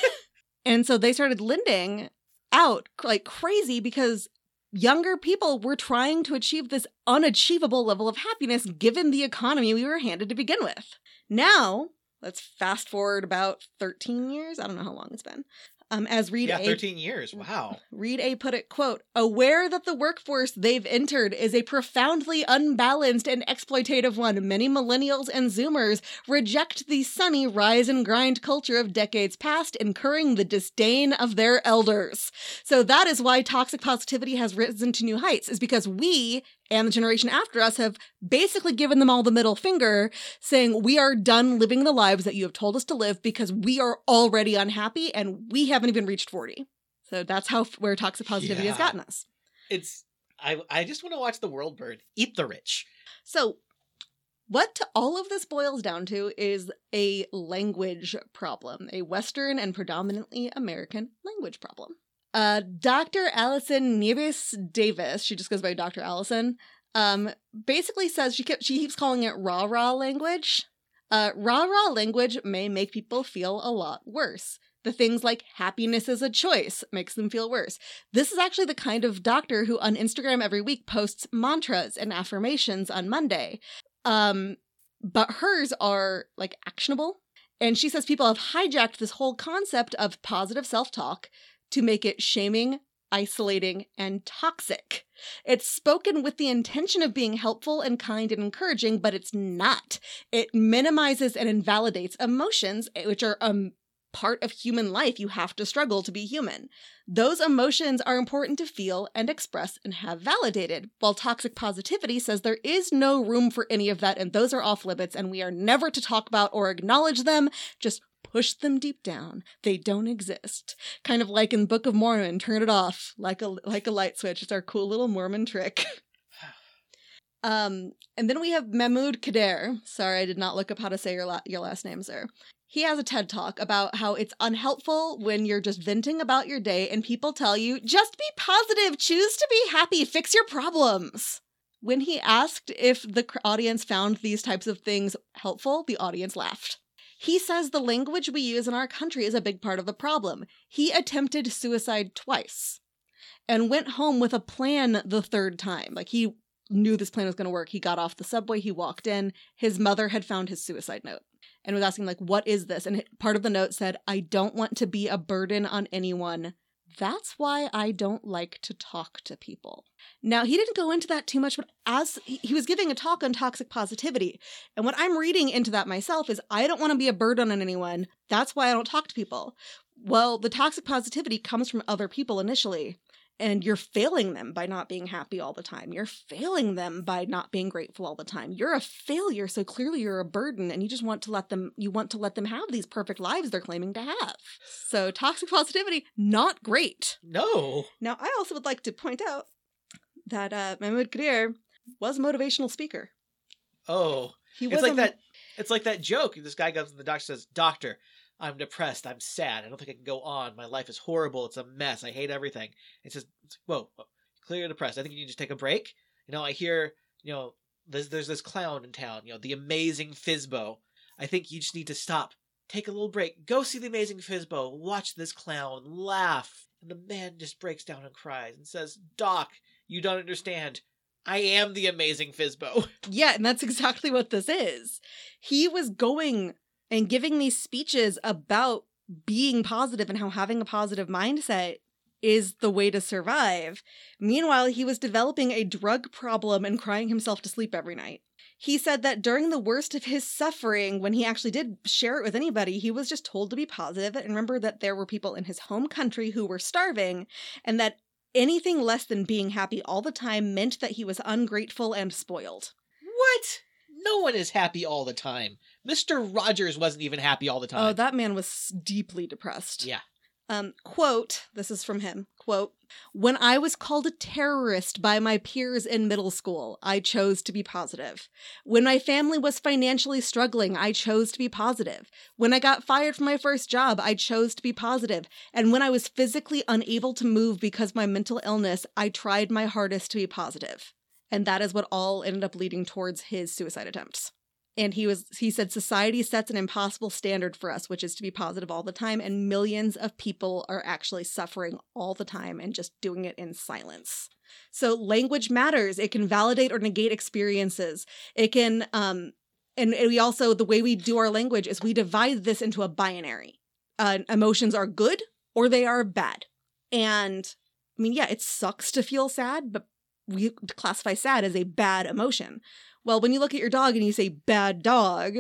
[LAUGHS] and so they started lending out like crazy because younger people were trying to achieve this unachievable level of happiness given the economy we were handed to begin with. Now, let's fast forward about 13 years. I don't know how long it's been. Um, as Reed A yeah, A. 13 years. Wow. [LAUGHS] Reed A put it, quote, aware that the workforce they've entered is a profoundly unbalanced and exploitative one. Many millennials and zoomers reject the sunny rise and grind culture of decades past, incurring the disdain of their elders. So that is why toxic positivity has risen to new heights, is because we and the generation after us have basically given them all the middle finger, saying we are done living the lives that you have told us to live because we are already unhappy and we haven't even reached 40. So that's how where toxic positivity has gotten us. It's I I just want to watch the world burn. Eat the rich. So what all of this boils down to is a language problem, a Western and predominantly American language problem. Uh, Dr. Allison Nieves Davis, she just goes by Dr. Allison, um, basically says she kept, she keeps calling it rah rah language. Uh, rah rah language may make people feel a lot worse. The things like happiness is a choice makes them feel worse. This is actually the kind of doctor who on Instagram every week posts mantras and affirmations on Monday. Um, but hers are like actionable. And she says people have hijacked this whole concept of positive self talk to make it shaming, isolating, and toxic. It's spoken with the intention of being helpful and kind and encouraging, but it's not. It minimizes and invalidates emotions, eh, which are a part of human life. You have to struggle to be human. Those emotions are important to feel and express and have validated, while toxic positivity says there is no room for any of that and those are off limits and we are never to talk about or acknowledge them. Just push them deep down. They don't exist. Kind of like in Book of Mormon, turn it off like a like a light switch. It's our cool little Mormon trick. [SIGHS] Um, and then we have Mahmoud Khedr. Sorry, I did not look up how to say your la- your last name, sir. He has a TED talk about how it's unhelpful when you're just venting about your day and people tell you, just be positive, choose to be happy, fix your problems. When he asked if the audience found these types of things helpful, the audience laughed. He says the language we use in our country is a big part of the problem. He attempted suicide twice and went home with a plan the third time. Like he knew this plan was going to work. He got off the subway, he walked in. His mother had found his suicide note and was asking like what is this? And part of the note said, "I don't want to be a burden on anyone. That's why I don't like to talk to people." Now, he didn't go into that too much, but as he was giving a talk on toxic positivity, and what I'm reading into that myself is I don't want to be a burden on anyone. That's why I don't talk to people. Well, the toxic positivity comes from other people initially and you're failing them by not being happy all the time. You're failing them by not being grateful all the time. You're a failure, so clearly you're a burden and you just want to let them you want to let them have these perfect lives they're claiming to have. So toxic positivity not great. No. Now, I also would like to point out that uh Mahmoud Khedr was a motivational speaker. Oh. He It's was like a- that it's like that joke. This guy goes to the doctor says, Doctor, I'm depressed, I'm sad, I don't think I can go on. My life is horrible, it's a mess, I hate everything. It says Whoa, whoa, clearly depressed. I think you need to take a break. You know, I hear, you know, there's there's this clown in town, you know, the amazing Fizbo. I think you just need to stop. Take a little break. Go see the amazing Fizbo. Watch this clown. Laugh. And the man just breaks down and cries and says, Doc, you don't understand. I am the amazing Fizbo. Yeah, and that's exactly what this is. He was going and giving these speeches about being positive and how having a positive mindset is the way to survive. Meanwhile, he was developing a drug problem and crying himself to sleep every night. He said that during the worst of his suffering, when he actually did share it with anybody, he was just told to be positive and remember that there were people in his home country who were starving, and that anything less than being happy all the time meant that he was ungrateful and spoiled. What? No one is happy all the time. Mr. Rogers wasn't even happy all the time. Oh, that man was deeply depressed. Yeah. Um, quote, this is from him. Quote, when I was called a terrorist by my peers in middle school, I chose to be positive. When my family was financially struggling, I chose to be positive. When I got fired from my first job, I chose to be positive. And when I was physically unable to move because of my mental illness, I tried my hardest to be positive. And that is what all ended up leading towards his suicide attempts. And he was he said society sets an impossible standard for us which is to be positive all the time and millions of people are actually suffering all the time and just doing it in silence. So language matters. It can validate or negate experiences. It can um and we also the way we do our language is we divide this into a binary. Uh, emotions are good or they are bad. And i mean yeah it sucks to feel sad but we classify sad as a bad emotion well, when you look at your dog and you say bad dog,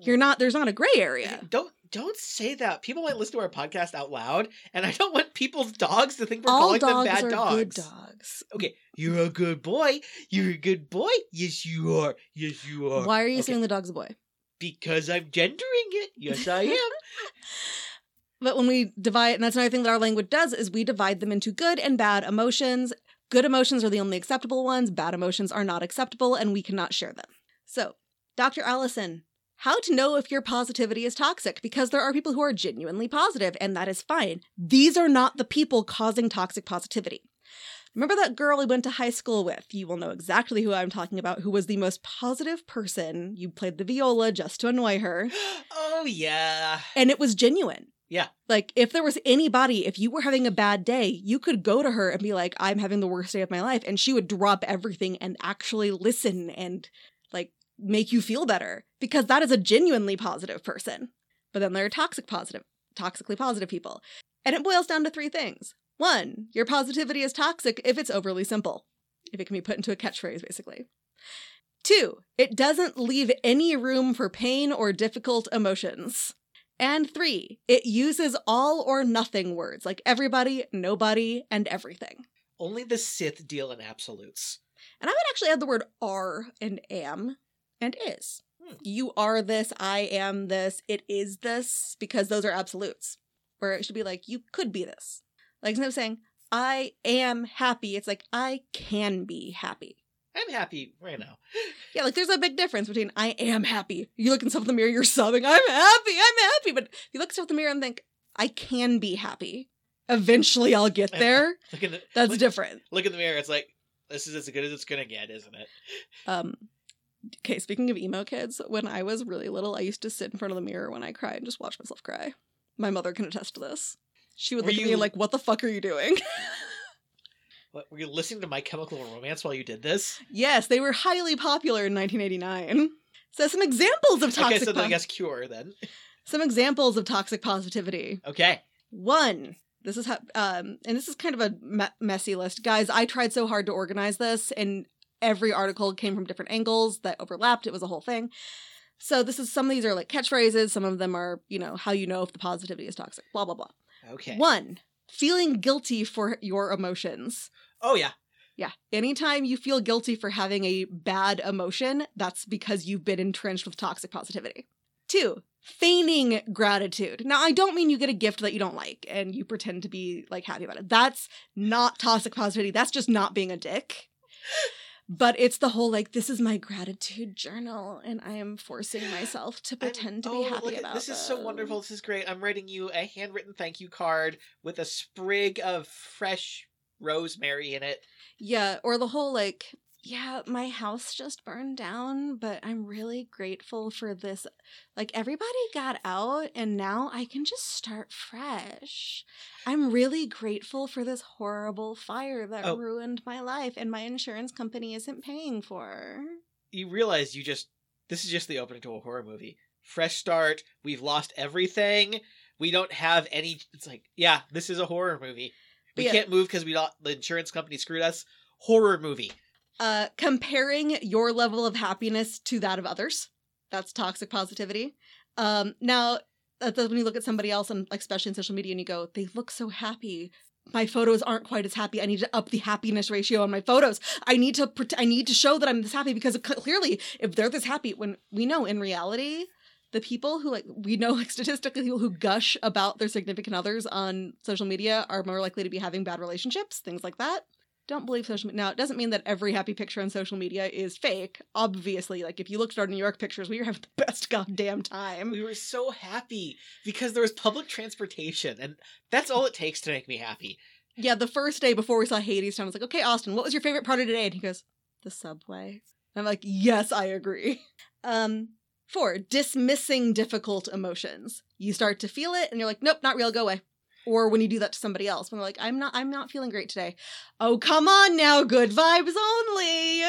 you're mm. not there's not a gray area. Don't don't say that. People might listen to our podcast out loud, and I don't want people's dogs to think we're All calling them dogs bad are dogs. good dogs. Okay, you're a good boy. You're a good boy. Yes, you are. Yes, you are. Why are you Okay. saying the dog's a boy? Because I'm gendering it. Yes, I [LAUGHS] am. But when we divide, and that's another thing that our language does, is we divide them into good and bad emotions. Good emotions are the only acceptable ones, bad emotions are not acceptable, and we cannot share them. So, Dr. Allison, how to know if your positivity is toxic? Because there are people who are genuinely positive, and that is fine. These are not the people causing toxic positivity. Remember that girl we went to high school with? You will know exactly who I'm talking about, who was the most positive person. You played the viola just to annoy her, [GASPS] oh yeah. and it was genuine. Yeah. Like, if there was anybody, if you were having a bad day, you could go to her and be like, I'm having the worst day of my life. And she would drop everything and actually listen and, like, make you feel better because that is a genuinely positive person. But then there are toxic positive, toxically positive people. And it boils down to three things. One, your positivity is toxic if it's overly simple, if it can be put into a catchphrase, basically. Two, it doesn't leave any room for pain or difficult emotions. And three, it uses all or nothing words like everybody, nobody, and everything. Only the Sith deal in absolutes. And I would actually add the word are and am and is. Hmm. You are this, I am this, it is this, because those are absolutes. Where it should be like, you could be this. Like instead of saying, I am happy, it's like, I can be happy. I'm happy right now. Yeah, like there's a big difference between I am happy. You look in yourself in the mirror, you're sobbing, I'm happy, I'm happy. But if you look in the mirror and think, I can be happy. Eventually I'll get [LAUGHS] there. Look in the That's look, different. Look in the mirror. It's like this is as good as it's gonna get, isn't it? Um okay, speaking of emo kids, when I was really little, I used to sit in front of the mirror when I cry and just watch myself cry. My mother can attest to this. She would Were look at me like, What the fuck are you doing? [LAUGHS] What, were you listening to My Chemical Romance while you did this? yes, they were highly popular in 1989. So some examples of toxic okay, so then I guess Cure then. some examples of toxic positivity. Okay. One, this is how, um, and this is kind of a me- messy list. Guys, I tried so hard to organize this, and every article came from different angles that overlapped. It was a whole thing. So this is some of these are like catchphrases. Some of them are, you know, how you know if the positivity is toxic. Blah blah blah. Okay. One, feeling guilty for your emotions. Oh yeah. Yeah. Anytime you feel guilty for having a bad emotion, that's because you've been entrenched with toxic positivity. Two, feigning gratitude. Now, I don't mean you get a gift that you don't like and you pretend to be like happy about it. That's not toxic positivity. That's just not being a dick. [LAUGHS] But it's the whole like, this is my gratitude journal and I am forcing myself to I'm- pretend to oh, be happy look about this is so wonderful. This is great. I'm writing you a handwritten thank you card with a sprig of fresh rosemary in it. Yeah, or the whole like, yeah, my house just burned down, but I'm really grateful for this. Like, everybody got out, and now I can just start fresh. I'm really grateful for this horrible fire that Oh. ruined my life, and my insurance company isn't paying for. You realize you just this is just the opening to a horror movie. Fresh start. We've lost everything. We don't have any. It's like yeah, this is a horror movie. We yeah. can't move because we don't. The insurance company screwed us. Horror movie. Uh, comparing your level of happiness to that of others. That's toxic positivity. Um, now, that's when you look at somebody else, and especially in social media, and you go, they look so happy. My photos aren't quite as happy. I need to up the happiness ratio on my photos. I need to I need to show that I'm this happy because clearly, if they're this happy, when we know in reality, the people who like we know [LAUGHS] like statistically people who gush about their significant others on social media are more likely to be having bad relationships, things like that don't believe social media. Now, it doesn't mean that every happy picture on social media is fake. Obviously, like if you looked at our New York pictures, we were having the [LAUGHS] best goddamn time. We were so happy because there was public transportation, and that's all it takes to make me happy. Yeah, the first day before we saw Hadestown, I was like, okay, Austin, what was your favorite part of today? And he goes, the subway. And I'm like, yes, I agree. [LAUGHS] Um, four, dismissing difficult emotions. You start to feel it, and you're like, nope, not real, go away or when you do that to somebody else when they're like i'm not i'm not feeling great today oh come on now good vibes only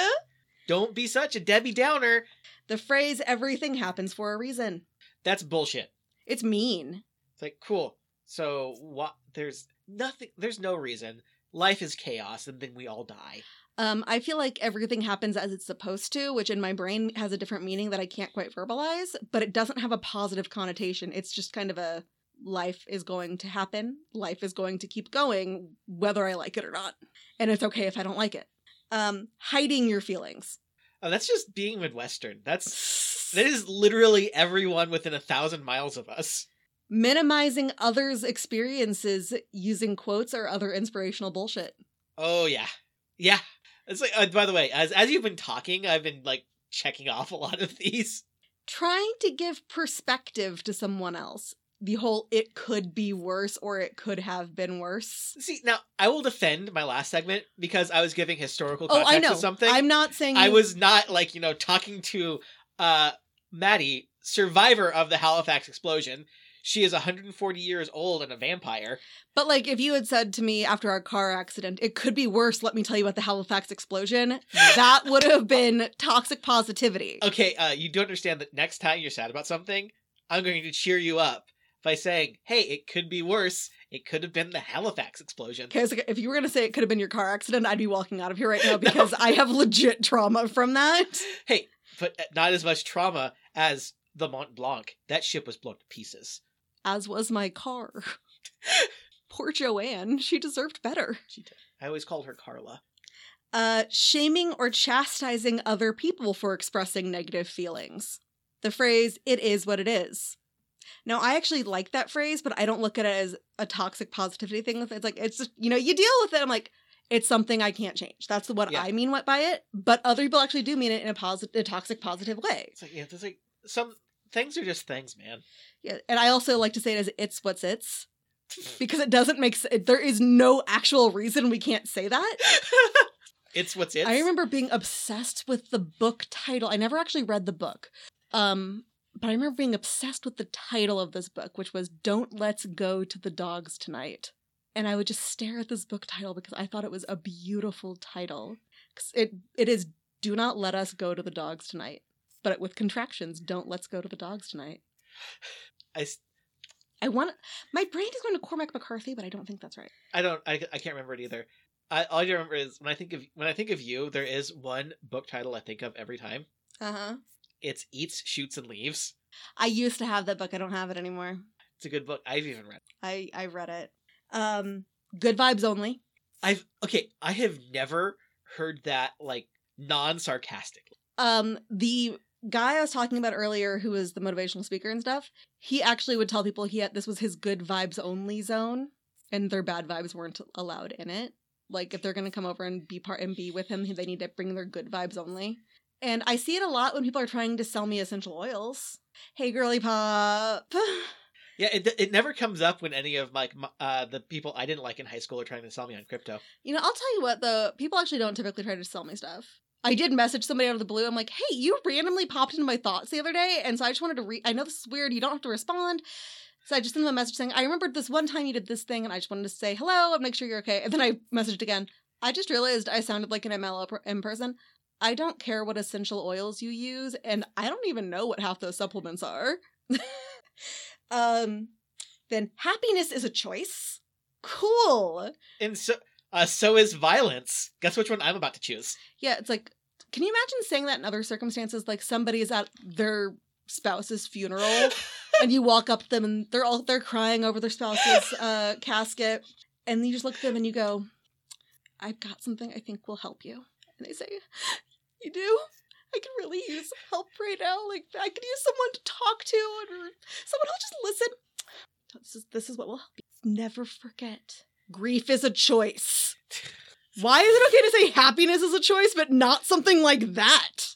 Don't be such a Debbie Downer. the phrase everything happens for a reason That's bullshit. it's mean It's like, cool. So what there's nothing there's no reason. Life is chaos and then we all die. um i feel like everything happens as it's supposed to which in my brain has a different meaning that i can't quite verbalize but it doesn't have a positive connotation it's just kind of a life is going to happen life is going to keep going whether i like it or not and it's okay if i don't like it um hiding your feelings Oh, that's just being Midwestern. That's [SIGHS] that is literally everyone within a thousand miles of us. minimizing others' experiences using quotes or other inspirational bullshit. Oh yeah. Yeah. It's like uh, by the way, as as you've been talking, I've been like checking off a lot of [LAUGHS] these. Trying to give perspective to someone else. The whole it could be worse or it could have been worse. See, now I will defend my last segment because I was giving historical Oh, context I know. to something. I'm not saying I you- was not like, you know, talking to uh Maddie, survivor of the Halifax explosion. She is 140 years old and a vampire. But like if you had said to me after our car accident, it could be worse, let me tell you about the Halifax explosion, [LAUGHS] that would have been toxic positivity. Okay, uh you do understand that next time you're sad about something, I'm going to cheer you up by saying, "Hey, it could be worse. It could have been the Halifax explosion." Okay, so if you were gonna say it could have been your car accident, I'd be walking out of here right [LAUGHS] now because I have legit trauma from that. Hey, but uh, not as much trauma as the Mont Blanc. That ship was blown to pieces. As was my car. [LAUGHS] Poor Joanne, she deserved better. She did. I always called her Carla. Uh, shaming or chastising other people for expressing negative feelings. The phrase, it is what it is. Now, I actually like that phrase, but I don't look at it as a toxic positivity thing. It's like, it's just, you know, you deal with it. I'm like, it's something I can't change. That's what Yeah. I mean what by it. But other people actually do mean it in a positive, a toxic positive way. It's like yeah, there's like some things are just things, man. Yeah, and I also like to say it as it's what's it's [LAUGHS] because it doesn't make sense. There is no actual reason we can't say that. [LAUGHS] it's what's it. I remember being obsessed with the book title. I never actually read the book. Um, but I remember being obsessed with the title of this book, which was Don't Let's Go to the Dogs Tonight. And I would just stare at this book title because I thought it was a beautiful title. It it is Do Not Let Us Go to the Dogs Tonight. But with contractions, don't let's go to the dogs tonight. [SIGHS] I, I want my brain is going to Cormac McCarthy, but I don't think that's right. I don't I, I can't remember it either. I, all I remember is when I think of when I think of you, there is one book title I think of every time. Uh-huh. It's Eats, Shoots, and Leaves. I used to have that book. I don't have it anymore. It's a good book. I've even read. I I read it. Um good vibes only. I've okay. I have never heard that like non sarcastic. Um the guy I was talking about earlier who was the motivational speaker and stuff, he actually would tell people he had this was his good vibes only zone and their bad vibes weren't allowed in it. Like if they're going to come over and be part and be with him, they need to bring their good vibes only. And I see it a lot when people are trying to sell me essential oils. Hey girly pop. [LAUGHS] Yeah, it it never comes up when any of my uh the people I didn't like in high school are trying to sell me on crypto. You know, I'll tell you what, though, people actually don't typically try to sell me stuff. I did message somebody out of the blue. I'm like, hey, you randomly popped into my thoughts the other day. And so I just wanted to read. I know this is weird. You don't have to respond. So I just sent them a message saying, I remembered this one time you did this thing and I just wanted to say hello and make sure you're okay. And then I messaged again. I just realized I sounded like an MLM person. I don't care what essential oils you use. And I don't even know what half those supplements are. [LAUGHS] um, then happiness is a choice. Cool. And so Uh, so is violence. Guess which one I'm about to choose? Yeah, it's like, can you imagine saying that in other circumstances? Like somebody is at their spouse's funeral [LAUGHS] and you walk up to them and they're all they're crying over their spouse's uh, casket, and you just look at them and you go, "I've got something I think will help you." And they say, "You do." I could really use help right now. Like I could use someone to talk to, or someone who'll just listen. This is this is what will help you. Never forget, grief is a choice. [LAUGHS] Why is it okay to say happiness is a choice, but not something like that?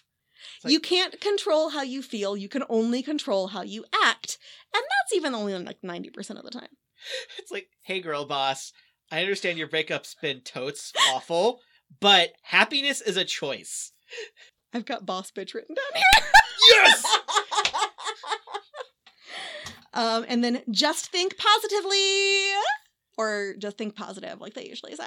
like- you can't control how you feel. You can only control how you act, and that's even only like ninety percent of the time. [LAUGHS] It's like, hey, girl boss, I understand your breakup's been totes awful, but happiness is a choice. I've got boss bitch written down here. Yes! [LAUGHS] Um, and then just think positively, or just think positive, like they usually say.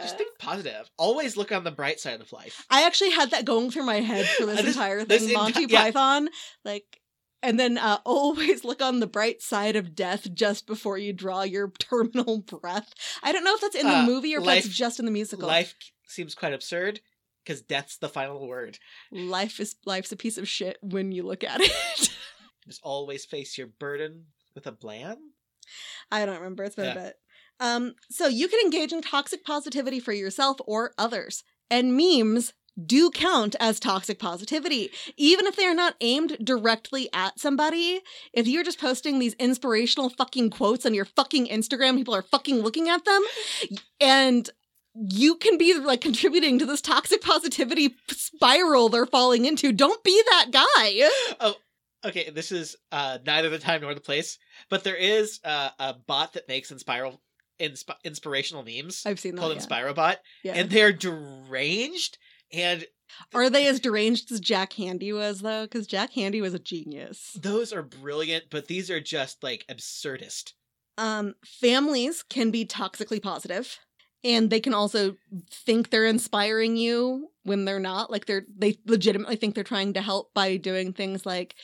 Just think positive. Always look on the bright side of life. I actually had that going through my head for [LAUGHS] this, this- entire this thing, enti- Monty yeah. Python. Like, and then uh, [LAUGHS] always look on the bright side of death just before you draw your terminal breath. I don't know if that's in the Uh, movie or if life- that's just in the musical. Life seems quite absurd because death's the final word. Life is life's a piece of shit when you look at it. [LAUGHS] Just always face your burden with a bland. I don't remember. It's been Yeah. a bit. Um, so you can engage in toxic positivity for yourself or others. And memes do count as toxic positivity, even if they are not aimed directly at somebody. If you're just posting these inspirational fucking quotes on your fucking Instagram, people are fucking looking at them, and you can be like contributing to this toxic positivity spiral they're falling into. Don't be that guy. Oh, okay, this is uh, neither the time nor the place, but there is uh, a bot that makes inspiral, insp- inspirational memes I've seen that. called yeah. InspiroBot, Yeah. and they're deranged. And Are they as deranged as Jack Handey was though? Because Jack Handey was a genius. those are brilliant, but these are just like absurdist. Um, families can be toxically positive, and they can also think they're inspiring you when they're not. Like they're they legitimately think they're trying to help by doing things like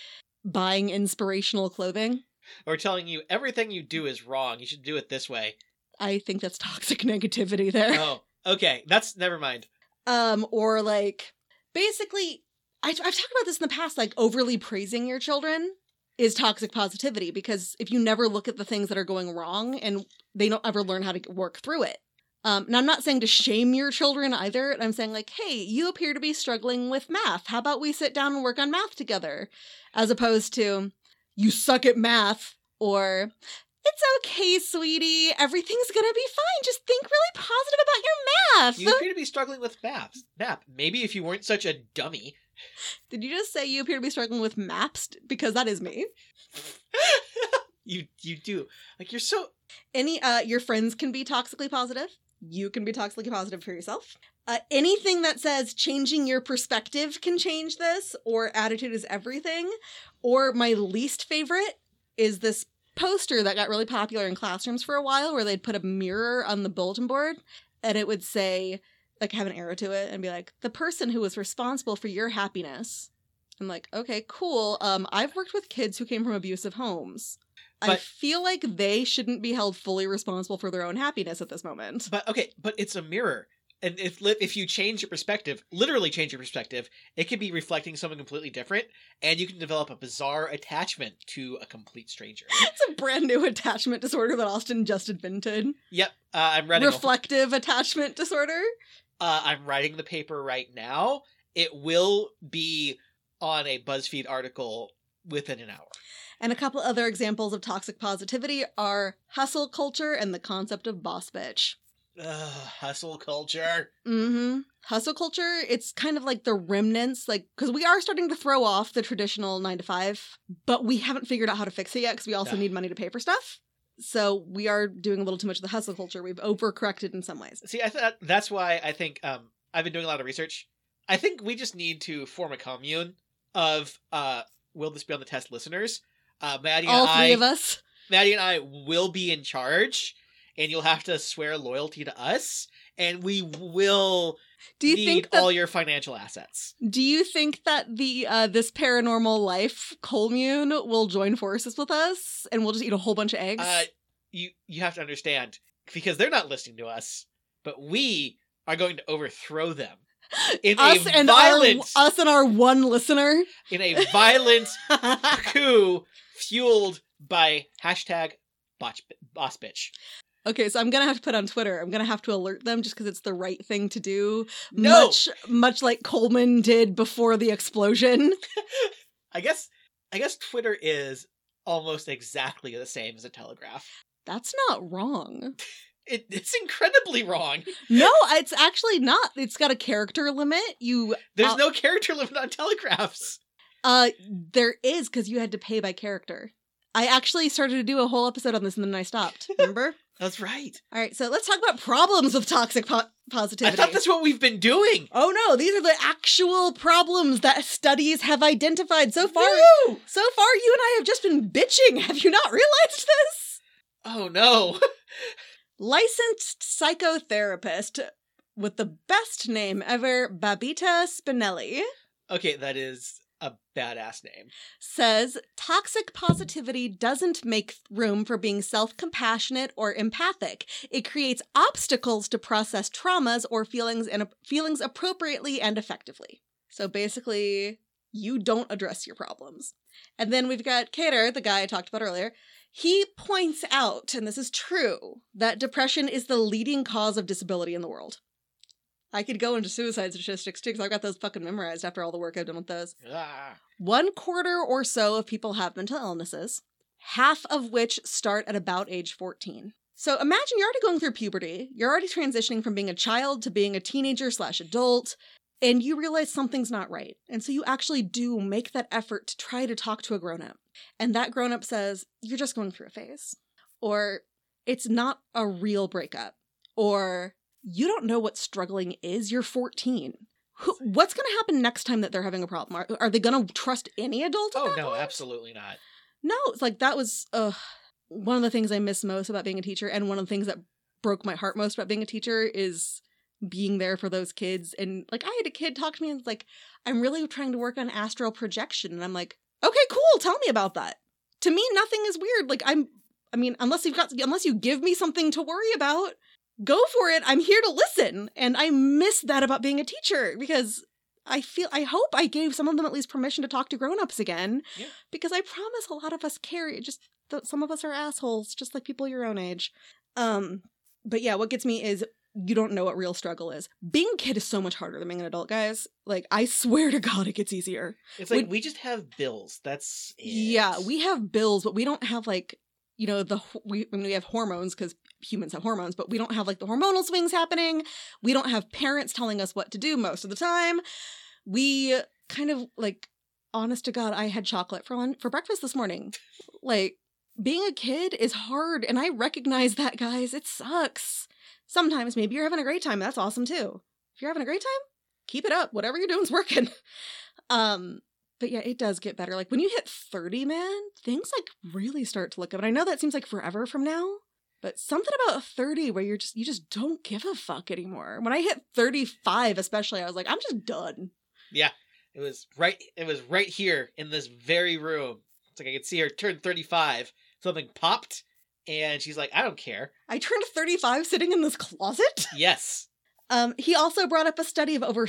buying inspirational clothing. Or telling you everything you do is wrong. You should do it this way. I think that's toxic [LAUGHS] negativity there. Oh, okay. That's never mind. um or like basically I, i've talked about this in the past like overly praising your children is toxic positivity because if you never look at the things that are going wrong and they don't ever learn how to work through it um, and i'm not saying to shame your children either i'm saying like hey you appear to be struggling with math how about we sit down and work on math together as opposed to you suck at math or it's okay sweetie everything's gonna be fine just think really positive about your math You appear to be struggling with maps. Map. Maybe if you weren't such a dummy. [LAUGHS] Did you just say you appear to be struggling with maps? Because that is me. [LAUGHS] you you do. Like you're so Any uh your friends can be toxically positive. You can be toxically positive for yourself. Uh, anything that says changing your perspective can change this, or attitude is everything. Or my least favorite is this poster that got really popular in classrooms for a while where they'd put a mirror on the bulletin board and it would say, like, have an arrow to it and be like, the person who was responsible for your happiness. I'm like, okay, cool. Um, I've worked with kids who came from abusive homes. I feel like they shouldn't be held fully responsible for their own happiness at this moment. But okay, but it's a mirror. And if if you change your perspective, literally change your perspective, it could be reflecting something completely different, and you can develop a bizarre attachment to a complete stranger. [LAUGHS] It's a brand new attachment disorder that Austin just invented. yep, uh, I'm writing. a- Reflective attachment disorder. uh, I'm writing the paper right now. It will be on a BuzzFeed article within an hour. And a couple other examples of toxic positivity are hustle culture and the concept of boss bitch. Ugh, hustle culture. Mm-hmm. Hustle culture, it's kind of like the remnants, like, because we are starting to throw off the traditional nine to five, but we haven't figured out how to fix it yet because we also Yeah. need money to pay for stuff. So we are doing a little too much of the hustle culture. We've overcorrected in some ways. See, I thought that's why I think um, I've been doing a lot of research. I think we just need to form a commune of uh, will this be on the test listeners? Uh, Maddie All and three I, of us. Maddie and I will be in charge, and you'll have to swear loyalty to us, and we will Do you need think that all your financial assets. Do you think that the uh this paranormal life commune will join forces with us and we'll just eat a whole bunch of eggs? Uh, you you have to understand because they're not listening to us. but we are going to overthrow them [LAUGHS] in Us a and violent, our us and our one listener. in a violent [LAUGHS] coup fueled by hashtag botch, boss bitch. Okay, so I'm gonna have to put on Twitter. I'm gonna have to alert them just because it's the right thing to do. No! Much, much like Coleman did before the explosion. [LAUGHS] I guess I guess Twitter is almost exactly the same as a telegraph. That's not wrong. It, it's incredibly wrong. No, it's actually not. It's got a character limit. You, There's Uh, no character limit on telegraphs. uh, there is because you had to pay by character. I actually started to do a whole episode on this and then I stopped. [LAUGHS] Remember? That's right. All right, so let's talk about problems with toxic po- I thought that's what we've been doing. Oh no, these are the actual problems that studies have identified so far. Woo! So far, you and I have just been bitching. Have you not realized this? Oh no. [LAUGHS] Licensed psychotherapist with the best name ever, Babita Spinelli, Okay, that is a badass name. says toxic positivity doesn't make room for being self compassionate or empathic. It creates obstacles to process traumas or feelings and feelings appropriately and effectively. So basically, you don't address your problems. And then we've got Khedr, the guy I talked about earlier. He points out, and this is true, that depression is the leading cause of disability in the world. I could go into suicide statistics too, because I've got those fucking memorized after all the work I've done with those. Ah. One quarter or so of people have mental illnesses, half of which start at about age 14. So imagine you're already going through puberty, you're already transitioning from being a child to being a teenager slash adult, and you realize something's not right. And so you actually do make that effort to try to talk to a grown up. And that grown up says, You're just going through a phase. Or it's not a real breakup. Or you don't know what struggling is. You're 14. Who, what's going to happen next time that they're having a problem? Are, are they going to trust any adult? Oh no, point? absolutely not. No, it's like that was uh, one of the things I miss most about being a teacher, and one of the things that broke my heart most about being a teacher is being there for those kids. And like, I had a kid talk to me and was like, "I'm really trying to work on astral projection," and I'm like, "Okay, cool. Tell me about that." To me, nothing is weird. Like, I'm, I mean, unless you've got, unless you give me something to worry about, go for it. I'm here to listen, and I miss that about being a teacher because. I feel I hope I gave some of them at least permission to talk to grown-ups again Yeah. because I promise a lot of us carry just some of us are assholes, just like people your own age. Um, but yeah, what gets me is you don't know what real struggle is. Being a kid is so much harder than being an adult, guys. Like I swear to God, it gets easier. It's like Would- we just have bills. That's it. Yeah, we have bills, but we don't have like you know the we I mean, we have hormones because humans have hormones, but we don't have like the hormonal swings happening. We don't have parents telling us what to do most of the time. We kind of like honest to God, I had chocolate for lunch, for breakfast this morning. Like being a kid is hard, and I recognize that, guys. It sucks. Sometimes maybe you're having a great time. That's awesome too. If you're having a great time, keep it up. Whatever you're doing is [LAUGHS] working. Um, but yeah, it does get better. Like when you hit 30, man, things like really start to look up. And I know that seems like forever from now, but something about 30 where you're just you just don't give a fuck anymore. When I hit 35, especially, I was like, I'm just done. Yeah. It was right. It was right here in this very room. It's like I could see her turn thirty-five. Something popped, and she's like, "I don't care." I turned 35 sitting in this closet. [LAUGHS] Yes. Um, he also brought up a study of over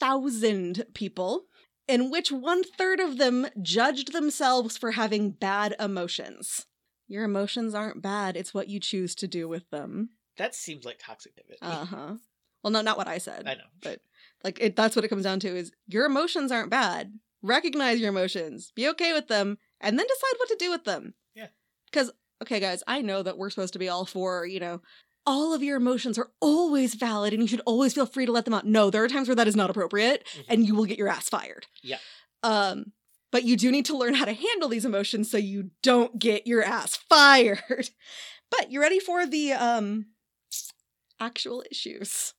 70,000 people, in which one third of them judged themselves for having bad emotions. Your emotions aren't bad, it's what you choose to do with them. That seems like toxic activity. Uh huh. Well, no, not what I said. I know. but- Like, it, that's what it comes down to is your emotions aren't bad. Recognize your emotions, be okay with them, and then decide what to do with them. Yeah. Because, okay, guys, I know that we're supposed to be all for, you know, all of your emotions are always valid and you should always feel free to let them out. No, there are times where that is not appropriate Mhm. and you will get your ass fired. Yeah. Um, but you do need to learn how to handle these emotions so you don't get your ass [LAUGHS] fired. But you ready for the um actual issues?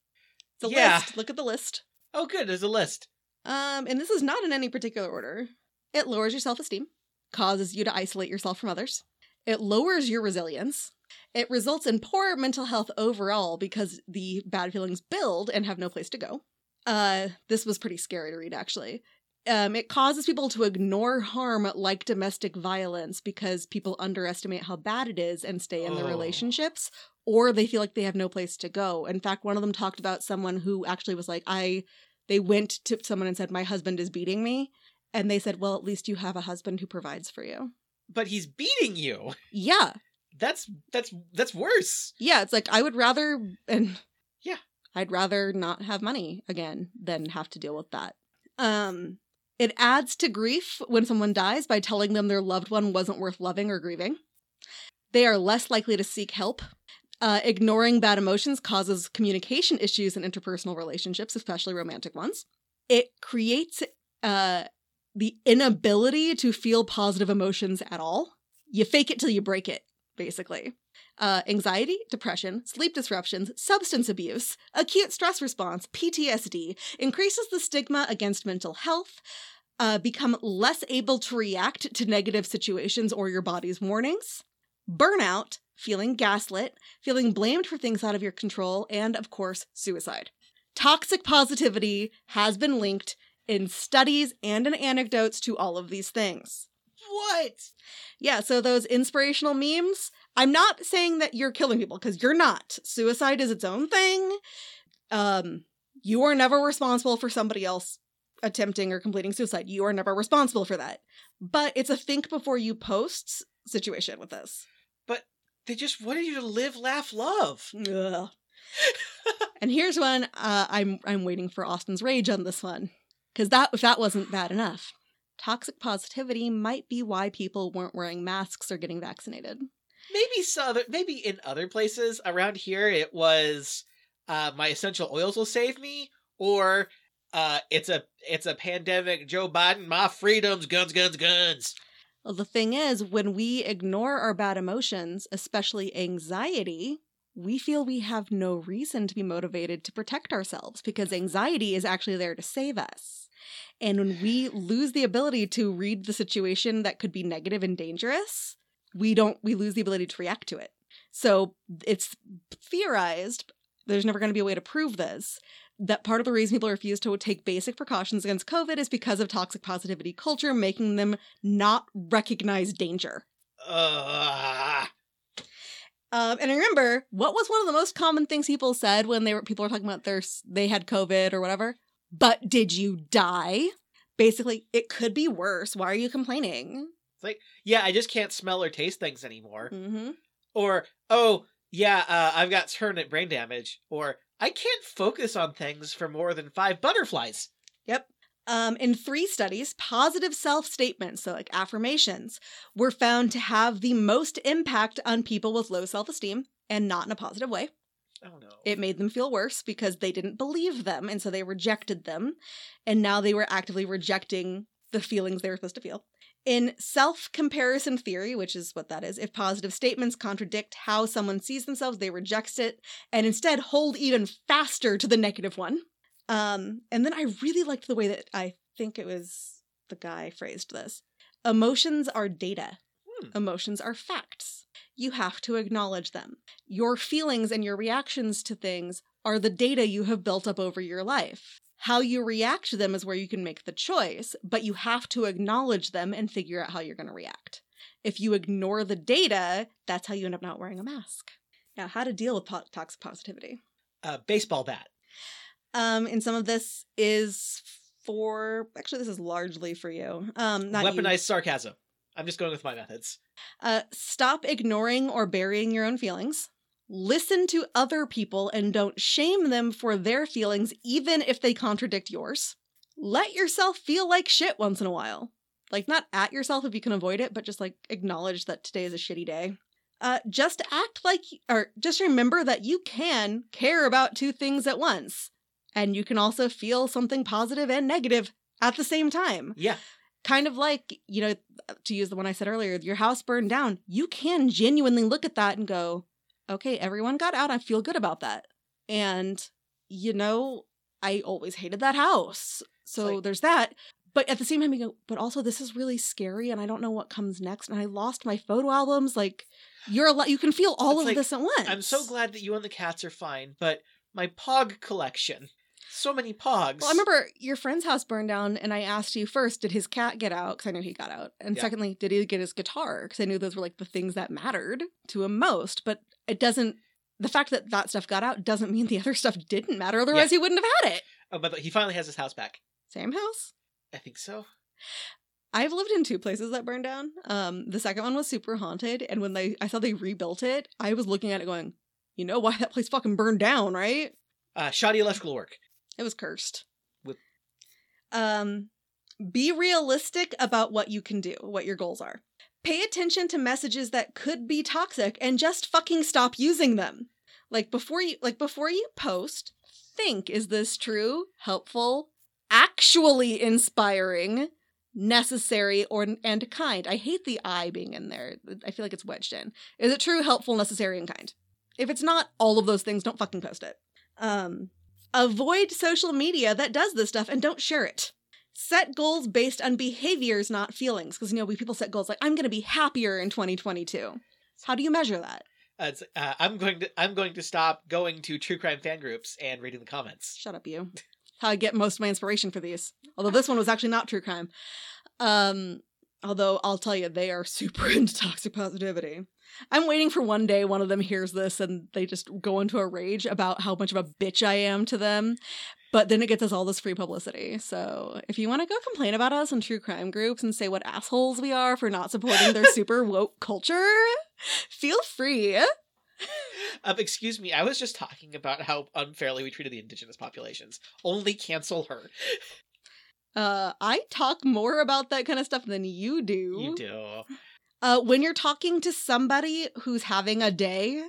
The Yeah. list. Look at the list. Oh, good. There's a list. Um, and this is not in any particular order. It lowers your self esteem, causes you to isolate yourself from others. It lowers your resilience. It results in poor mental health overall because the bad feelings build and have no place to go. Uh, this was pretty scary to read, actually. Um, it causes people to ignore harm like domestic violence because people underestimate how bad it is and stay in the Oh. relationships or they feel like they have no place to go. In fact, one of them talked about someone who actually was like, I, they went to someone and said, My husband is beating me. And they said, Well, at least you have a husband who provides for you. But he's beating you. [LAUGHS] Yeah. That's that's that's worse. Yeah. It's like, I would rather, and Yeah. I'd rather not have money again than have to deal with that. Um, it adds to grief when someone dies by telling them their loved one wasn't worth loving or grieving. They are less likely to seek help. Uh, ignoring bad emotions causes communication issues in interpersonal relationships, especially romantic ones. It creates uh, the inability to feel positive emotions at all. You fake it till you break it, basically. Uh, anxiety, depression, sleep disruptions, substance abuse, acute stress response, PTSD increases the stigma against mental health, uh, become less able to react to negative situations or your body's warnings, burnout, feeling gaslit, feeling blamed for things out of your control, and of course, suicide. Toxic positivity has been linked in studies and in anecdotes to all of these things. What? Yeah, so those inspirational memes, I'm not saying that you're killing people because you're not. Suicide is its own thing. Um, you are never responsible for somebody else attempting or completing suicide. You are never responsible for that. But it's a think before you post situation with this. But they just wanted you to live, laugh, love. Ugh. and here's one uh, I'm I'm waiting for Austin's rage on this one because that if that wasn't bad enough, toxic positivity might be why people weren't wearing masks or getting vaccinated. Maybe other, maybe in other places around here it was uh, my essential oils will save me, or uh, it's a it's a pandemic. Joe Biden, my freedoms, guns, guns, guns. Well, the thing is, when we ignore our bad emotions, especially anxiety, we feel we have no reason to be motivated to protect ourselves because anxiety is actually there to save us. And when we lose the ability to read the situation that could be negative and dangerous, we don't we lose the ability to react to it. So it's theorized, there's never going to be a way to prove this, that part of the reason people refuse to take basic precautions against COVID is because of toxic positivity culture, making them not recognize danger. Uh, Um, and I remember what was one of the most common things people said when they were people were talking about their they had COVID or whatever. But did you die? Basically, it could be worse. Why are you complaining? It's like, yeah, I just can't smell or taste things anymore. Mm-hmm. Or oh yeah, uh, I've got permanent brain damage. Or I can't focus on things for more than five butterflies. Yep. Um, in three studies, positive self statements, so like affirmations, were found to have the most impact on people with low self esteem and not in a positive way. Oh no. It made them feel worse because they didn't believe them, and so they rejected them. And now they were actively rejecting the feelings they were supposed to feel. In self comparison theory, which is what that is, if positive statements contradict how someone sees themselves, they reject it and instead hold even faster to the negative one. Um, and then I really liked the way that I think it was the guy phrased this. Emotions are data. Hmm. Emotions are facts. You have to acknowledge them. Your feelings and your reactions to things are the data you have built up over your life. How you react to them is where you can make the choice, but you have to acknowledge them and figure out how you're going to react. If you ignore the data, that's how you end up not wearing a mask. Now, how to deal with po- toxic positivity. Uh, baseball bat. Um, and some of this is for actually, this is largely for you. Um, not you. Weaponized sarcasm. I'm just going with my methods. Uh, stop ignoring or burying your own feelings. Listen to other people and don't shame them for their feelings, even if they contradict yours. Let yourself feel like shit once in a while. Like, not at yourself if you can avoid it, but just like acknowledge that today is a shitty day. Uh, just act like, or just remember that you can care about two things at once. And you can also feel something positive and negative at the same time Yeah. Kind of like you know to use the one i said earlier your house burned down. You can genuinely look at that and go okay everyone got out. I feel good about that. And you know i always hated that house. So like- there's that. But at the same time you go but also this is really scary and i don't know what comes next and i lost my photo albums. Like you're a lot you can feel all of like, this at once I'm so glad that you and the cats are fine, but my pog collection. So many pogs. Well, I remember your friend's house burned down, and I asked you first, did his cat get out? Because I knew he got out. And Yeah. secondly, did he get his guitar? Because I knew those were like the things that mattered to him most. But it doesn't, the fact that that stuff got out doesn't mean the [LAUGHS] other stuff didn't matter. Otherwise, he wouldn't have had it. Oh, but he finally has his house back. Same house. I think so. I've lived in two places that burned down. Um, the second one was super haunted, and when they I saw they rebuilt it, I was looking at it going, you know why that place fucking burned down, right? Uh, shoddy electrical work. It was cursed. With- Um, be realistic about what you can do, what your goals are. Pay attention to messages that could be toxic and just fucking stop using them. Like before you like before you post, think is this true, helpful, actually inspiring, necessary or and kind. I hate the I being in there. I feel like it's wedged in. Is it true, helpful, necessary and kind? If it's not all of those things, don't fucking post it. Um avoid social media that does this stuff and don't share it. Set goals based on behaviors, not feelings. Because, you know, we people set goals like, I'm going to be happier in 2022. How do you measure that? Uh, uh, I'm going to I'm going to stop going to true crime fan groups and reading the comments. Shut up, you. How I get most of my inspiration for these. Although this one was actually not true crime. Um, although I'll tell you, they are super [LAUGHS] into toxic positivity. I'm waiting for one day one of them hears this and they just go into a rage about how much of a bitch I am to them. But then it gets us all this free publicity. So if you want to go complain about us in true crime groups and say what assholes we are for not supporting their [LAUGHS] super woke culture, feel free. Um, excuse me, I was just talking about how unfairly we treated the indigenous populations. Only cancel her. Uh, I talk more about that kind of stuff than you do. You do. Uh, when you're talking to somebody who's having a day,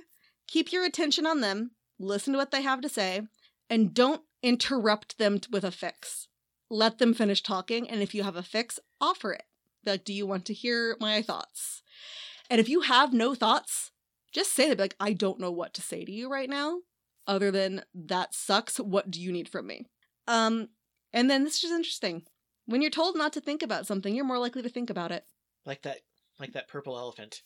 keep your attention on them, listen to what they have to say, and don't interrupt them with a fix. Let them finish talking, and if you have a fix, offer it. Be like, do you want to hear my thoughts? And if you have no thoughts, just say that. Be like, I don't know what to say to you right now, other than that sucks. What do you need from me? Um, and then this is interesting. When you're told not to think about something, you're more likely to think about it. Like that like that purple elephant.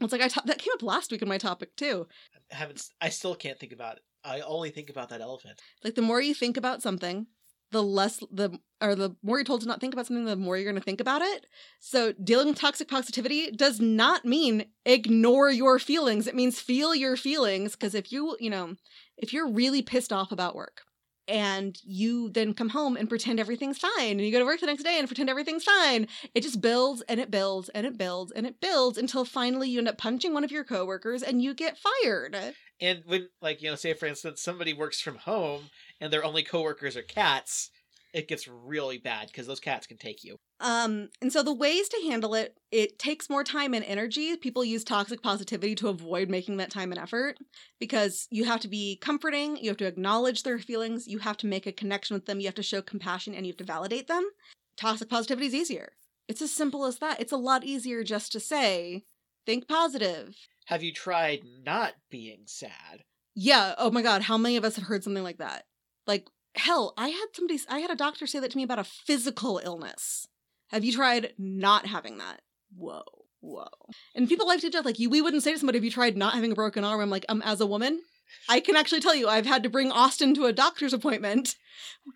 It's like I ta- that came up last week in my topic too. I haven't I still can't think about it. I only think about that elephant. Like the more you think about something, the less the or the more you're told to not think about something, the more you're going to think about it. So dealing with toxic positivity does not mean ignore your feelings. It means feel your feelings because if you, you know, if you're really pissed off about work and you then come home and pretend everything's fine and you go to work the next day and pretend everything's fine, it just builds and it builds and it builds and it builds until finally you end up punching one of your coworkers and you get fired. And when like, you know, say for instance somebody works from home and their only coworkers are cats, it gets really bad because those cats can take you. Um, and so the ways to handle it, it takes more time and energy. People use toxic positivity to avoid making that time and effort because you have to be comforting, you have to acknowledge their feelings, you have to make a connection with them, you have to show compassion, and you have to validate them. Toxic positivity is easier. It's as simple as that. It's a lot easier just to say, think positive. Have you tried not being sad? Yeah, oh my god, how many of us have heard something like that? Like, hell, I had somebody, I had a doctor say that to me about a physical illness. Have you tried not having that? Whoa, whoa. And people like to joke, like, you, we wouldn't say to somebody, have you tried not having a broken arm? I'm like, um, as a woman, I can actually tell you, I've had to bring Austin to a doctor's appointment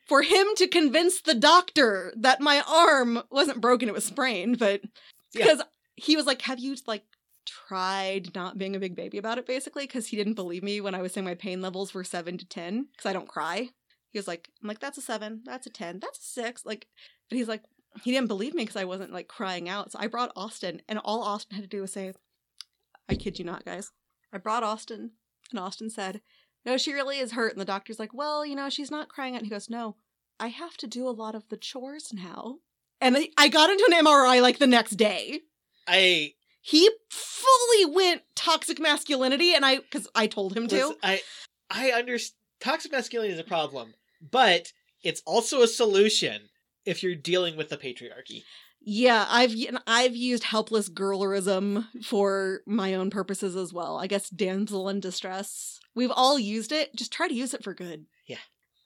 for him to convince the doctor that my arm wasn't broken, it was sprained, but Yeah. because he was like, have you, like, tried not being a big baby about it, basically, because he didn't believe me when I was saying my pain levels were seven to 10, because I don't cry. He was like, I'm like, that's a seven, that's a 10, that's a six. Like, but he's like, he didn't believe me because I wasn't like crying out. So I brought Austin, and all Austin had to do was say, I kid you not, guys. I brought Austin, and Austin said, No, she really is hurt. And the doctor's like, Well, you know, she's not crying out. And he goes, No, I have to do a lot of the chores now. And I- I got into an MRI like the next day. I He fully went toxic masculinity, and I, because I told him to. listen, I I understand toxic masculinity is a problem, but it's also a solution if you're dealing with the patriarchy. Yeah, I've I've used helpless girlerism for my own purposes as well. I guess damsel in distress. We've all used it. Just try to use it for good. Yeah.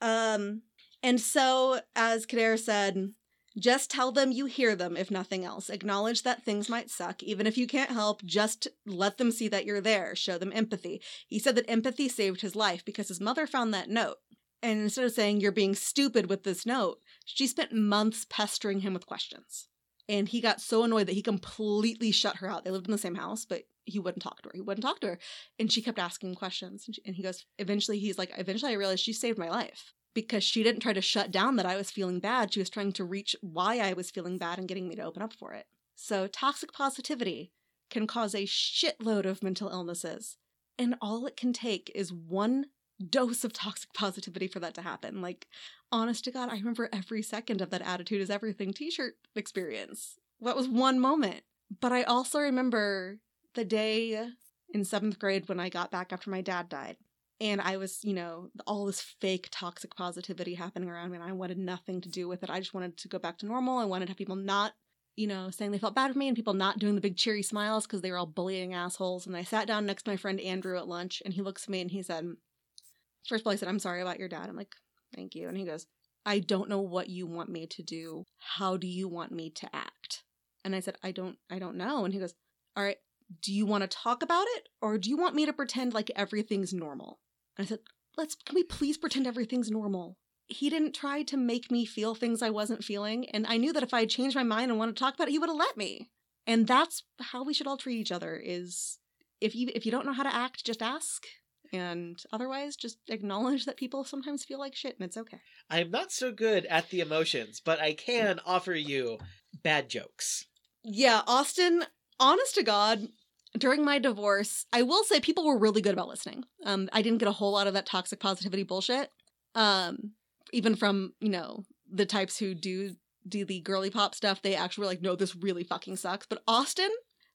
Um, and so as Khedr said, just tell them you hear them, if nothing else. Acknowledge that things might suck. Even if you can't help, just let them see that you're there. Show them empathy. He said that empathy saved his life because his mother found that note. And instead of saying, You're being stupid with this note, she spent months pestering him with questions. And he got so annoyed that he completely shut her out. They lived in the same house, but he wouldn't talk to her. He wouldn't talk to her. And she kept asking questions. And, she, and he goes, eventually, he's like, eventually I realized she saved my life because she didn't try to shut down that I was feeling bad. She was trying to reach why I was feeling bad and getting me to open up for it. So, toxic positivity can cause a shitload of mental illnesses. And all it can take is one dose of toxic [LAUGHS] positivity for that to happen. Like, honest to God, I remember every second of that attitude is everything t shirt experience. That was one moment. But I also remember the day in seventh grade when I got back after my dad died. And I was, you know, all this fake toxic positivity happening around me, and I wanted nothing to do with it. I just wanted to go back to normal. I wanted to have people not, you know, saying they felt bad for me and people not doing the big cheery smiles because they were all bullying assholes. And I sat down next to my friend Andrew at lunch, and he looks at me and he said, First of all, I said, I'm sorry about your dad. I'm like, Thank you. And he goes, I don't know what you want me to do. How do you want me to act? And I said, I don't I don't know. And he goes, All right, do you want to talk about it or do you want me to pretend like everything's normal? And I said, Let's can we please pretend everything's normal? He didn't try to make me feel things I wasn't feeling, and I knew that if I changed my mind and wanted to talk about it, he would have let me. And that's how we should all treat each other is if you if you don't know how to act, just ask. And otherwise, just acknowledge that people sometimes feel like shit and it's okay. I am not so good at the emotions, but I can offer you bad jokes. Yeah, Austin, honest to God, during my divorce, I will say people were really good about listening. Um, I didn't get a whole lot of that toxic positivity bullshit. Um, even from, you know, the types who do do the girly pop stuff, they actually were like, no, this really fucking sucks. But Austin,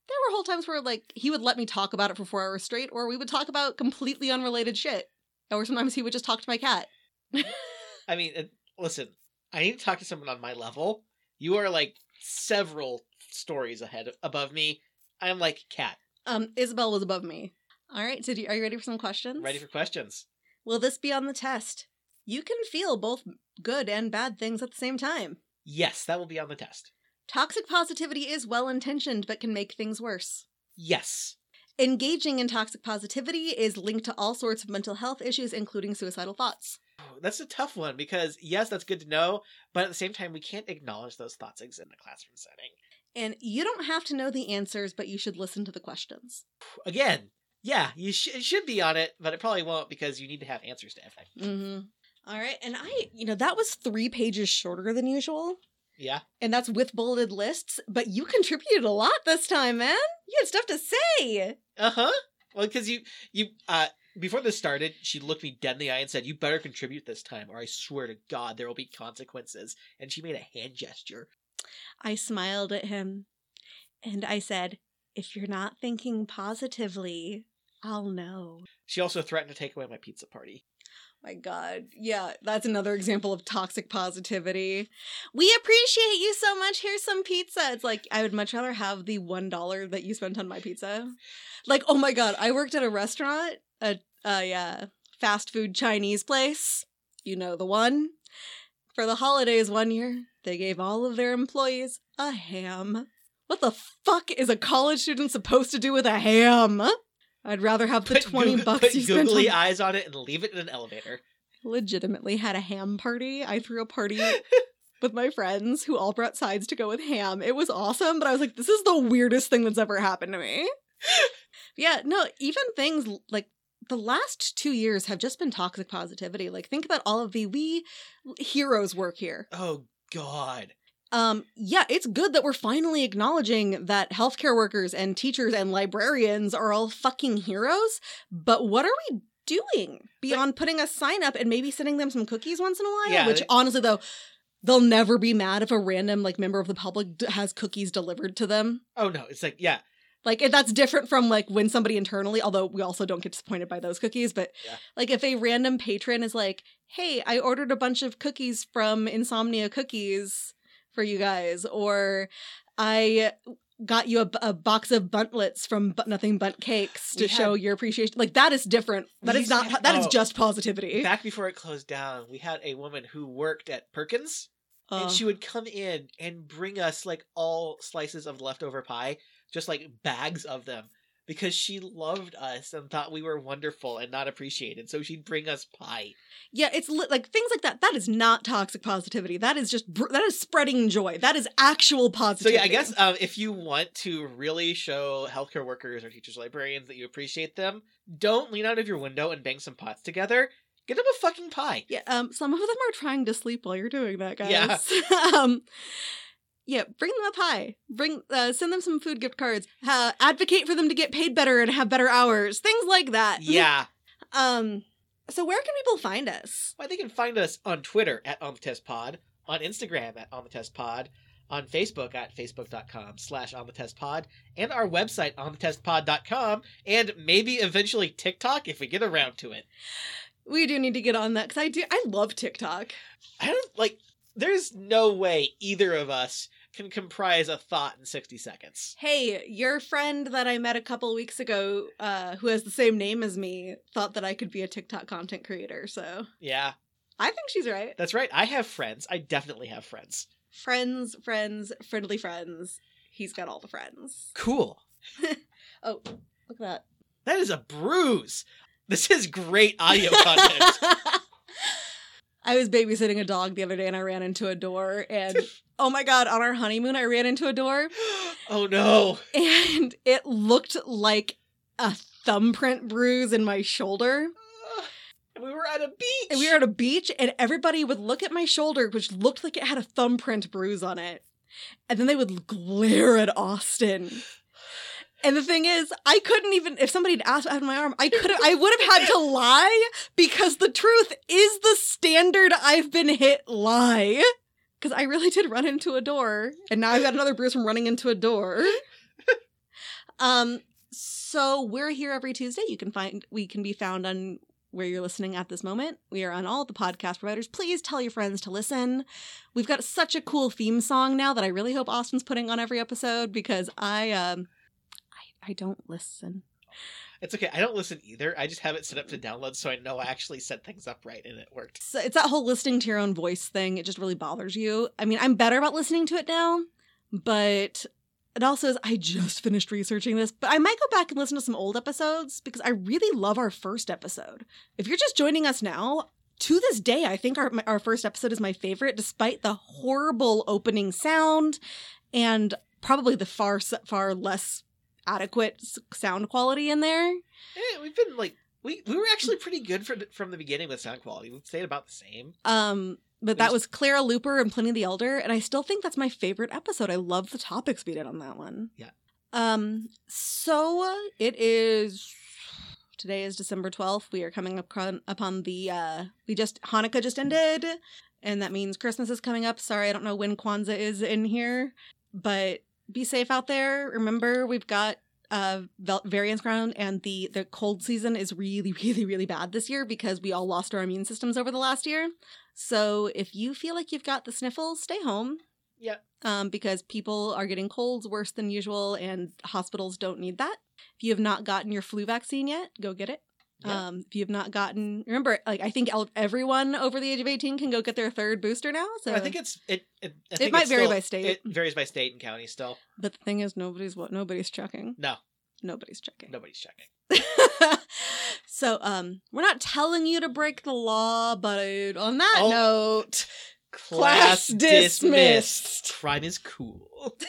there were whole times where like he would let me talk about it for four hours straight, or we would talk about completely unrelated shit. Or sometimes he would just talk to my cat. [LAUGHS] I mean, listen, I need to talk to someone on my level. You are like several stories ahead above me. I'm like cat. Um, Isabel was above me. All right, so do, are you ready for some questions? Ready for questions? Will this be on the test? You can feel both good and bad things at the same time. Yes, that will be on the test. Toxic positivity is well intentioned but can make things worse. Yes. Engaging in toxic positivity is linked to all sorts of mental health issues, including suicidal thoughts. That's a tough one because, yes, that's good to know, but at the same time, we can't acknowledge those thoughts exist in a classroom setting. And you don't have to know the answers, but you should listen to the questions. [SIGHS] Again, yeah, you sh- it should be on it, but it probably won't because you need to have answers to everything. Mm-hmm. All right, and I, you know, that was three pages shorter than usual. Yeah. And that's with bulleted lists, but you contributed a lot this time, man. You had stuff to say. Uh huh. Well, because you you uh before this started, she looked me dead in the eye and said, "You better contribute this time, or I swear to God, there will be consequences." And she made a hand gesture. I smiled at him and I said, If you're not thinking positively, I'll know. She also threatened to take away my pizza party. My God. Yeah, that's another example of toxic positivity. We appreciate you so much. Here's some pizza. It's like, I would much rather have the $1 that you spent on my pizza. Like, oh my God, I worked at a restaurant, a, a fast food Chinese place. You know the one. For the holidays one year, they gave all of their employees a ham. What the fuck is a college student supposed to do with a ham? I'd rather have the Put 20 Goog- bucks put you spent googly on eyes on it and leave it in an elevator. legitimately had a ham party. I threw a party [LAUGHS] with my friends who all brought sides to go with ham. It was awesome, but I was like, this is the weirdest thing that's ever happened to me. [LAUGHS] yeah, no, even things like the last two years have just been toxic positivity. Like, think about all of the we heroes work here. Oh God. Um, yeah, it's good that we're finally acknowledging that healthcare workers and teachers and librarians are all fucking heroes. But what are we doing beyond putting a sign up and maybe sending them some cookies once in a while? Yeah, Which they- honestly, though, they'll never be mad if a random like member of the public d- has cookies delivered to them. Oh no, it's like yeah. Like if that's different from like when somebody internally, although we also don't get disappointed by those cookies, but Yeah. like if a random patron is like, "Hey, I ordered a bunch of cookies from Insomnia Cookies for you guys," or I got you a, a box of Bundtlets from but Nothing Bundt Cakes to had- show your appreciation. Like that is different. That is not. have- that is oh. just positivity. Back before it closed down, we had a woman who worked at Perkins, Uh, and she would come in and bring us like all slices of leftover pie, just like bags of them, because she loved us and thought we were wonderful and not appreciated. So she'd bring us pie. Yeah, it's li- like things like that. That is not toxic positivity. That is just br- that is spreading joy. That is actual positivity. So yeah, I guess um, if you want to really show healthcare workers or teachers, librarians that you appreciate them, don't lean out of your window and bang some pots together. Get them a fucking pie. Yeah, um, some of them are trying to sleep while you're doing that, guys. Yeah. [LAUGHS] um, yeah, bring them up high. Bring, uh, send them some food gift cards. Uh, advocate for them to get paid better and have better hours. Things like that. Yeah. Um. So where can people find us? Well, they can find us on Twitter at On the Test Pod, on Instagram at On the Test Pod, on Facebook at facebook.com slash On the Test Pod, and our website onthetestpod.com, and maybe eventually TikTok if we get around to it. We do need to get on that because I do. I love TikTok. I don't like. There's no way either of us can comprise a thought in 60 seconds. Hey, your friend that I met a couple weeks ago, uh, who has the same name as me, thought that I could be a TikTok content creator. So Yeah, I think she's right. that's right. I have friends. I definitely have friends. Friends, friends, friendly friends. He's got all the friends. Cool. [LAUGHS] Oh, look at that. That is a bruise. This is great audio content. [LAUGHS] I was babysitting a dog the other day and I ran into a door and [LAUGHS] oh my god, on our honeymoon I ran into a door [GASPS] oh no. and it looked like a thumbprint bruise in my shoulder. [SIGHS] And we were at a beach. And we were at a beach and everybody would look at my shoulder which looked like it had a thumbprint bruise on it. And then they would glare at Austin. And the thing is, I couldn't even if somebody had asked out my arm, I could have I would have had to lie because the truth is the standard I've been hit lie. Because I really did run into a door, and now I've got another bruise from running into a door. um, so we're here every Tuesday. You can find we can be found on where you're listening at this moment. We are on all the podcast providers. Please tell your friends to listen. We've got such a cool theme song now that I really hope Austin's putting on every episode because I um I, don't listen. It's okay. I don't listen either. I just have it set up to download so I know I actually set things up right and it worked. So it's that whole listening to your own voice thing. It just really bothers you. I mean, I'm better about listening to it now, but it also is I just finished researching this, but I might go back and listen to some old episodes because I really love our first episode. If you're just joining us now, to this day, I think our our first episode is my favorite, despite the horrible opening sound and probably the far far less adequate sound quality in there. Yeah, we've been like we we were actually pretty good for, from the beginning with sound quality. We've stayed about the same. Um, but We that just- was Clara Luper and Pliny the Elder, and I still think that's my favorite episode. I love the topics we did on that one. Yeah. Um. So uh, it is. Today is December twelfth. We are coming up upon the. uh We just Hanukkah just ended, and that means Christmas is coming up. Sorry, I don't know when Kwanzaa is in here, but be safe out there. Remember, we've got uh variance ground and the the cold season is really [LAUGHS] really really bad this year because we all lost our immune systems over the last year so if you feel like you've got the sniffles stay home Yeah. um because people are getting colds worse than usual and hospitals don't need that if you have not gotten your flu vaccine yet go get it Um if you have not gotten remember like i think el- everyone over the age of 18 can go get their third booster now so I think it's it. It, I think might vary still- by state. It varies by state and county. Still, but the thing is nobody's what nobody's checking no, nobody's checking nobody's checking. [LAUGHS] so um we're not telling you to break the law but on that Oh. note Class dismissed. Crime is cool. [LAUGHS]